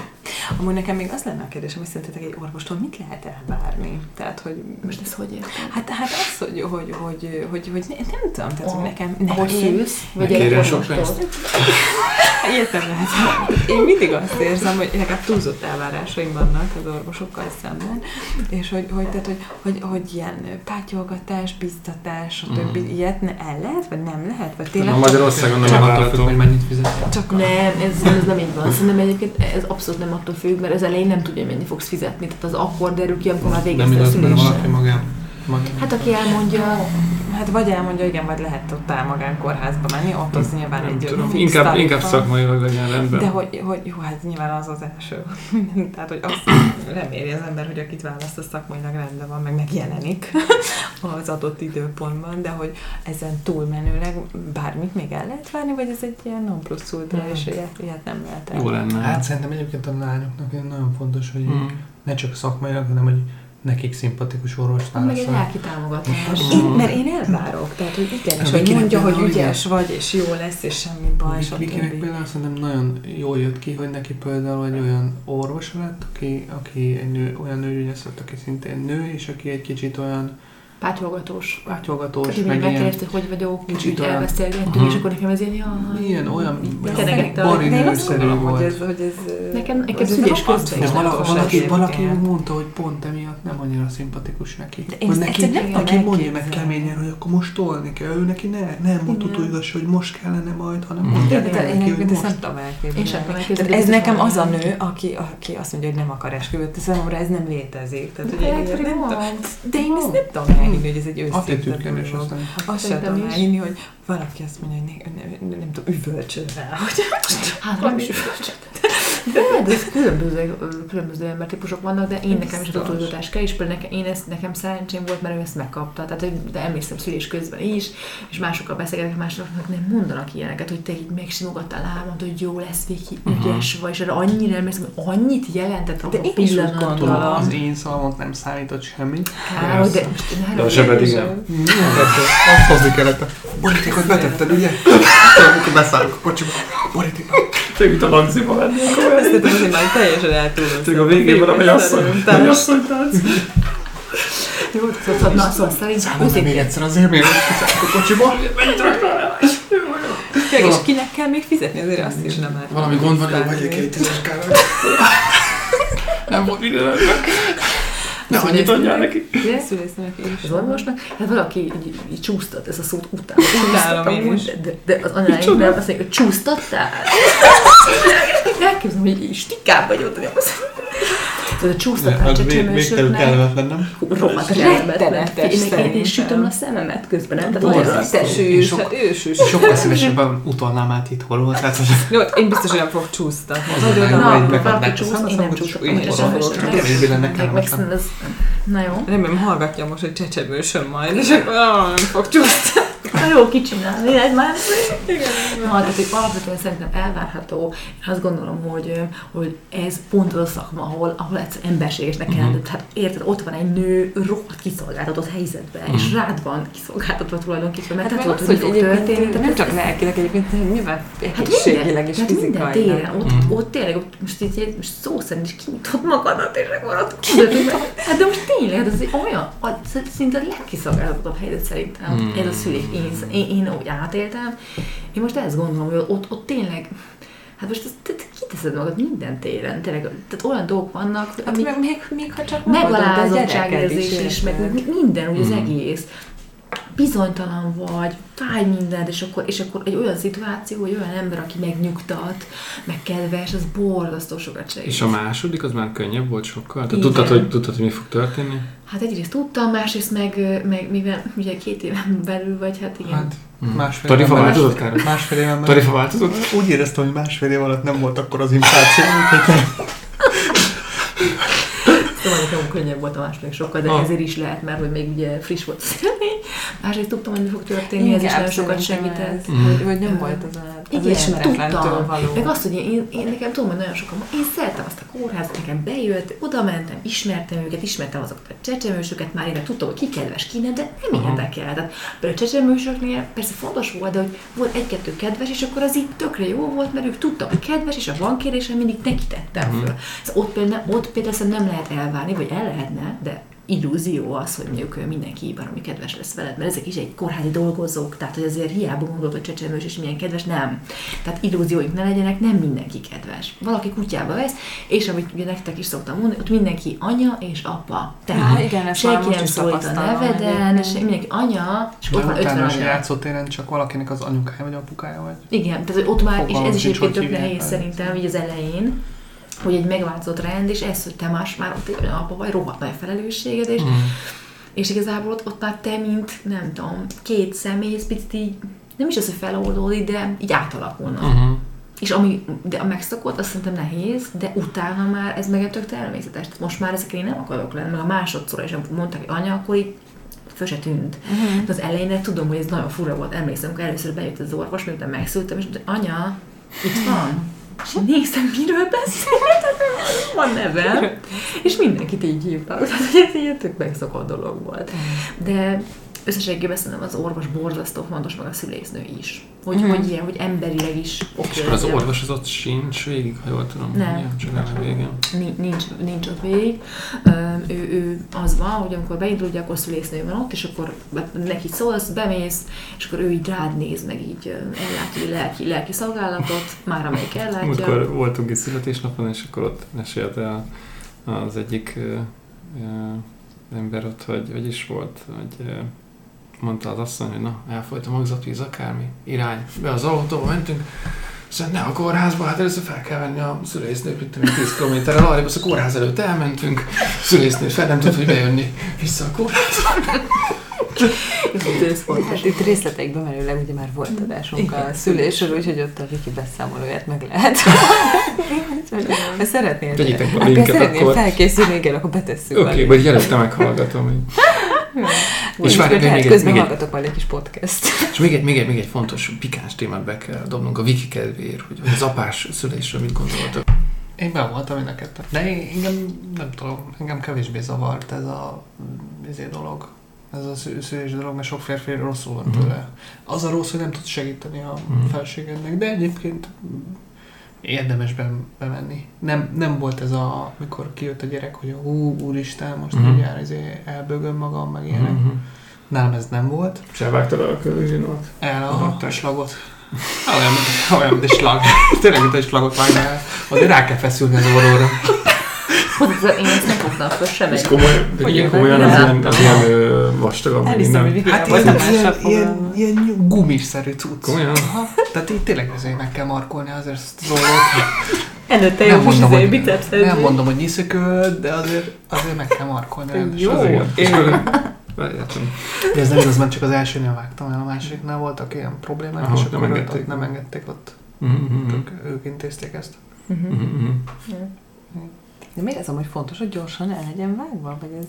Amúgy nekem még az lenne a kérdésem, hogy szerintetek egy orvostól mit lehet elvárni? Tehát, hogy Most ez hogy érted? Hát, hát az, hogy, hogy, hogy, hogy, hogy nem, nem tudom, tehát, hogy nekem... Ne, Ahogy én, szülsz, vagy sok pénzt. Értem, lehet. Én mindig azt érzem, hogy nekem túlzott elvárásaim vannak az orvosokkal szemben, és hogy, hogy, tehát, hogy, hogy, hogy ilyen pátyolgatás, biztatás, stb. Mhm. ilyet ne, el lehet, vagy nem lehet, vagy tényleg Magyarországon nem elvárható. hogy mennyit fizet. csak Nem, ez, ez nem így van. Szerintem egyébként ez abszolút nem attól függ, mert ez elején nem tudja, mennyi fogsz fizetni. Tehát az akkor derül ki, amikor már Nem végeztél a igaz, mert valaki magán. magán. Hát aki elmondja, Hát vagy elmondja, igen, vagy lehet ott el magánkórházba menni, ott az nyilván Nem egy tudom, fix inkább, tarifa. inkább szakmailag legyen rendben. De hogy, hogy jó, hát nyilván az az első. Tehát, hogy azt reméli az ember, hogy akit választ, az szakmailag rendben van, meg megjelenik az adott időpontban, de hogy ezen túlmenőleg bármit még el lehet várni, vagy ez egy ilyen non plus ultra, Hmm. és ilyet, ilyet nem lehet el. Jó lenne. Hát szerintem egyébként a lányoknak nagyon fontos, hogy Mm. ne csak szakmailag, hanem hogy nekik szimpatikus orvos meg egy lelki támogatás. Én, mert én elvárok, tehát hogy igen, és A hogy mondja, hogy ügyes vagy, és jó lesz, és semmi baj, Vik- Vikinek stb. például szerintem nagyon jól jött ki, hogy neki például egy olyan orvos lett, aki, aki egy nő, olyan nőgyógyász lett, aki szintén nő, és aki egy kicsit olyan Pátyolgatós. átyolgatós, Aki még meg ilyen, megkérdezte, hogy vagyok, kicsit úgy olyan- elbeszélgettünk, Aha. és akkor nekem ez ilyen, jaj. ilyen olyan olyan tegette a- bari De én azt nőszerű gondolom, hogy volt. ez, hogy ez Nekem- nekem szülés közben is vala, valaki, valaki úgy mondta, hogy pont emiatt nem annyira szimpatikus neki. De én neki, nem neki mondja meg keményen, hogy akkor most tolni kell. Ő neki ne, nem Igen. igaz, hogy most kellene majd, hanem Mhm. mondja én neki, hogy most. nem tudom elképzelni. Én ez nekem az a nő, aki, aki azt mondja, hogy nem akar esküvőt, de számomra ez nem létezik. Tehát, hogy én ilyet hogy nem tudom. De én ezt nem tudom elhinni, hogy ez egy őszinte Attitűdken és aztán. Azt sem tudom elhinni, hogy valaki azt mondja, hogy ne, ne, ne, nem tudom, üvölcsön rá, hogy Hát nem is de, de ez különböző, különböző embertípusok vannak, de én nekem is Biztos. utózatás kell, és például nekem, én ezt, nekem szerencsém volt, mert ő ezt megkapta. Tehát, hogy- de emlékszem szülés közben is, és másokkal beszélgetek, másoknak nem mondanak ilyeneket, hogy te így megsimogattál álmod, hogy jó lesz, Viki, ügyes vagy, és erre annyira emlékszem, hogy annyit jelentett a De tudom, gondolom. az én szavamot nem számított semmi. Károly, de De a zsebed igen. Azt hozni kellett. A borítékot betetted, ugye? Amikor beszállok a kocsiba. Borítékot. Tényleg itt a lagziba venni. Azt hittem, hogy már teljesen eltúloztam. Tényleg a végén van a mennyasszony. Mennyasszony tánc. Jó, szóval, na, szóval szerintem Mondom még egyszer azért, kiszállok a kocsiba. És kinek kell még fizetni, azért azt is nem lehet. Valami gond van, jó vagy egy két tízes kávé. Nem volt mindennek. Ne annyit adjál neki. ugye? Szülésznőnek is. az orvosnak, hát valaki így, így csúsztat, ez a szót utál. Utálom én is. De, de, az anyáim nem azt mondja, hogy csúsztattál? Elképzelem, hogy így stikább vagy ott, hogy azt tudod, a csúsztatás csecsemősöknek. kellemetlen, nem? Rettenetes kellemetlen. Én, is sütöm a szememet közben, nem? Tehát nagyon szűs. sűs, sok- hát ő sűs. Sokkal szívesebben utalnám át itt hol volt. Tehát, Jó, én biztos, hogy nem fogok csúsztatni. Az Vagy a oda Na, Na, megyek. meg- valaki meg- csúsz, meg- én nem a csecsemősöknek. kevésbé lenne kellemetlen. Na jó. Remélem hallgatja most, hogy csecsemősöm majd, és akkor nem fog csúsztatni. Na jó, kicsinálni, ez már... Na, tehát, hogy alapvetően szerintem elvárható. Én azt gondolom, hogy, hogy ez pont az a szakma, ahol, ahol egyszer emberségesnek kell. Mhm. Tehát érted, ott van egy nő rohadt kiszolgáltatott helyzetben, és rád van kiszolgáltatva tulajdonképpen, mert Hát te tudod, az, hogy fog történni. egyébként tehát nem ez- csak lelkileg, egyébként nyilván Hát egészségileg és hát minden fizikailag. téren, ott, Mm. ott tényleg, ott most így most szó szerint is kinyitod magadat, és akkor ott hát de most tényleg, hát ez egy olyan, szinte a legkiszolgáltatottabb helyzet szerintem, Mm. ez a szülés. Én, én, én úgy átéltem, én most ezt gondolom, hogy ott, ott tényleg, hát most ezt, te, te kiteszed magad minden téren, tényleg, tehát olyan dolgok vannak, Hát amik meg, még, még ha csak megalázottságérzés gyereked is, meg minden, úgy az Mm. egész. Bizonytalan vagy, fáj mindent, és akkor, és akkor egy olyan szituáció, hogy olyan ember, aki megnyugtat, meg kedves, az borzasztó sokat segít. És a második az már könnyebb volt sokkal? Tehát tudtad, hogy, tudtad, hogy mi fog történni? Hát egyrészt tudtam, másrészt meg, meg mivel ugye két éven belül vagy, hát igen. Hát Mhm. másfél Tarifa változott, Károly? Másfél éven belül- Tarifa változott? Úgy éreztem, hogy másfél év alatt nem volt akkor az infláció, úgyhogy nekem könnyebb volt a második sokkal, de Ah. ezért is lehet, mert hogy még ugye friss volt a személy. Másrészt tudtam, hogy mi fog történni, ez is Inkább nagyon sokat segített. Mm. Hogy, hogy nem volt az, a, az Igen, ismeretlentől tudtam. való. Meg azt, hogy én, én, én nekem tudom, hogy nagyon sokan, én szeretem azt a kórházat, nekem bejött, oda mentem, ismertem őket, ismertem azokat a csecsemősöket, már én tudtam, hogy ki kedves, ki nem, de nem Aha. érdekel. Tehát például a csecsemősöknél persze fontos volt, de hogy volt egy-kettő kedves, és akkor az így tökre jó volt, mert ők tudtak, hogy kedves, és a van kérdésem mindig neki tettem Mhm. föl. Szóval ott például, ott például nem lehet elvárni, vagy el lehetne, de illúzió az, hogy mondjuk mindenki baromi kedves lesz veled, mert ezek is egy kórházi dolgozók, tehát hogy azért hiába gondolod, hogy csecsemős és milyen kedves, nem. Tehát illúzióink ne legyenek, nem mindenki kedves. Valaki kutyába vesz, és amit ugye nektek is szoktam mondani, ott mindenki anya és apa. Tehát Ah, igen, senki nem szólít a neveden, se, mindenki anya, és ott de van 50 utána is anya. játszótéren csak valakinek az anyukája vagy apukája vagy. Igen, tehát hogy ott már, és ez is egyébként hogy tök nehéz szerintem, így az elején, hogy egy megváltozott rend, és ez, hogy te más már ott egy olyan apa vagy, rohadt nagy felelősséged, és, Mm. és igazából ott, ott már te, mint nem tudom, két személy, ez picit így, nem is az, hogy feloldódik, de így átalakulnak. Uh-huh. És ami, de a megszokott, azt szerintem nehéz, de utána már ez meg tök természetes. Tehát most már ezekre én nem akarok lenni, meg a másodszor is, amikor mondták, hogy anya, akkor így föl se tűnt. Mhm. De az elején tudom, hogy ez nagyon fura volt. Emlékszem, amikor először bejött az orvos, miután megszültem, és mondta, anya, itt van. És én néztem, miről beszél, van nevem. És mindenkit így hívtak. Tehát, ez ilyen tök megszokott dolog volt. De összességében szerintem az orvos borzasztó fontos, meg a szülésznő is. Hogy, Mhm. hogy ilyen, hogy emberileg is oké. És akkor az orvos az ott sincs végig, ha jól tudom. Nem. ugye? Csak a végén. Ni- nincs, nincs ott végig. Ő, ő, az van, hogy amikor beindul, ugye akkor szülésznő van ott, és akkor neki szólsz, bemész, és akkor ő így rád néz, meg így ellátja egy lelki, lelki szolgálatot, már amelyik ellátja. Múltkor voltunk egy születésnapon, és akkor ott mesélte az egyik ö, ö, ember ott, hogy, hogy is volt, hogy ö, mondta az asszony, hogy na, elfolyt a magzatvíz, akármi, irány, be az autóba mentünk, Szóval ne a kórházba, hát először fel kell venni a szülésznőt, mint tudom, 10 kilométerrel arra, a kórház előtt elmentünk, szülésznőt fel nem tud, hogy bejönni vissza a kórházba. Időszpont. Hát itt részleteikben menőleg ugye már volt adásunk a szülésről, úgyhogy ott a Viki beszámolóját meg lehet. Ha szeretnél, Tegyétek be a linket szeretnél akkor. felkészülni, igen, akkor betesszük. Oké, okay, vagy előtte meghallgatom. hogy- És várj, várj, még hát egy- közben még egy- hallgatok majd egy kis podcast. És még egy, még egy, még egy fontos pikáns témát be kell dobnunk a wiki kedvéért, hogy az apás szülésről mit gondoltok. Én be voltam mind a ketten. De én, engem, nem tudom, engem kevésbé zavart ez a izé dolog. Ez a szü- szülés dolog, mert sok férfi rosszul van Mhm. tőle. Az a rossz, hogy nem tud segíteni a Mhm. felségednek, de egyébként érdemes be, bemenni. Nem, nem volt ez a, mikor kijött a gyerek, hogy a hú, úristen, most Mhm. uh-huh. mindjárt izé elbögöm magam, meg ilyenek. Mhm. Nálam ez nem volt. És elvágtad a közügyinót? El a, Aha, a slagot. Olyan, olyan, mint egy slag. Tényleg, mint egy slagot vágnál. Azért rá kell feszülni az orróra. Hozzá, én ezt nem fogtam föl sem Ez komoly, de Hogy komolyan nem az ilyen, az ilyen vastagabb, Elhiszem, hogy Hát volt ilyen, ilyen, ilyen, gumisszerű cucc. Komolyan? Aha. Tehát így tényleg azért meg kell markolni azért ezt az orrót. Előtte Nem jó mondom, hogy, biceps nem mondom, hogy nyiszökölt, de azért, azért meg kell markolni. Jó. Értem. De ez nem igaz, mert csak az elsőnél vágtam el, a másodiknál voltak ilyen problémák, Aha, és nem akkor ott- engedték. ott nem engedték ott. Mhm, mhm, Ők, ők intézték ezt. Mhm. mhm, mhm. De miért ez amúgy fontos, hogy gyorsan el legyen vágva? Vagy ez...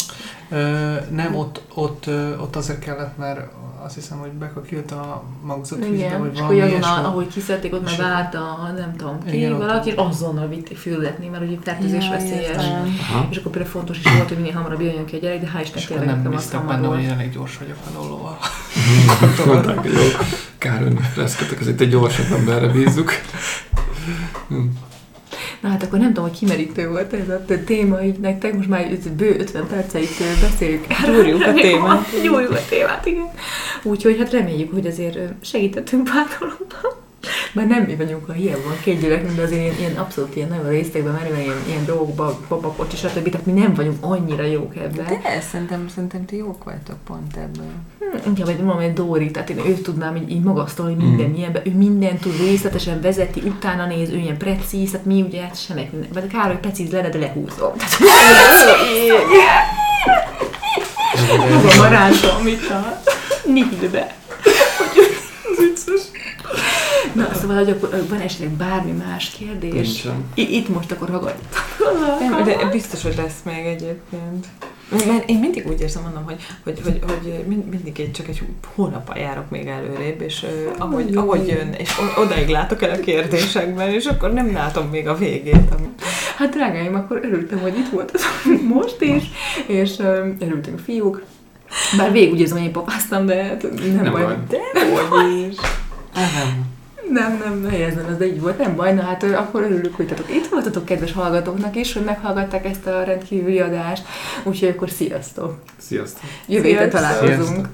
Ö, nem, ott, ott, ott azért kellett, mert azt hiszem, hogy Beka kiült a magzott vízbe, Igen, vagy és valami akkor azon, ilyesmi. ahogy kiszedték, ott már És- várta, a- nem tudom ki, Igen, ott- valaki, és azonnal vitték fürdetni, mert ugye fertőzés Ja, veszélyes. És akkor például fontos is volt, hogy minél hamarabb jöjjön ki a gyerek, de hál' Isten És tényleg nem nekem az bíztak hamar benne, hogy én elég gyors vagyok a dollóval. Mondták, hogy jó, kár, hogy reszkedtek, ezért egy gyorsabb emberre bízzuk. Na hát akkor nem tudom, hogy kimerítő volt ez a téma így nektek, most már bő 50 perceig beszéljük. Gyúrjuk a témát. Gyúrjuk a témát, igen. Úgyhogy hát reméljük, hogy azért segítettünk pár dologban. Mert nem mi vagyunk a hiába van két gyerekünk, de azért ilyen, ilyen abszolút ilyen nagyon résztekben menően ilyen, ilyen dolgokba, babakocsi, stb. Tehát mi nem vagyunk annyira jók ebben. De szerintem, szerintem ti jók vagytok pont ebből. Hm, Inkább egy valami Dóri, tehát én őt tudnám így, így magasztalni, minden Mm. milyen, ő mindent tud részletesen vezeti, utána néz, ő ilyen precíz, hát mi ugye hát semmek, vagy kár, hogy precíz lenne, de lehúzom. Tehát, Maga marántom itt a nihilbe. Na, szóval, hogy akkor van esetleg bármi más kérdés? Nincsen. I- itt most akkor hallgattam. Nem, de biztos, hogy lesz még egyébként. Mert- én mindig úgy érzem, mondom, hogy, hogy, hogy, hogy mind- mindig egy, csak egy hónappal járok még előrébb, és uh, ahogy, ahogy jön, és odaig látok el a kérdésekben, és akkor nem látom még a végét. Hát drágáim, akkor örültem, hogy itt volt most is, és ö, örültünk fiúk. Bár végig úgy érzem, hogy én papáztam, de hát nem, Nem baj. baj. De hogy is. Nem. Nem, nem, helyezem, ez de így volt, nem baj. Na hát akkor örülök, hogy tatok itt voltatok, kedves hallgatóknak is, hogy meghallgatták ezt a rendkívüli adást. Úgyhogy akkor sziasztok! Sziasztok! Jövő héten találkozunk. Sziasztok.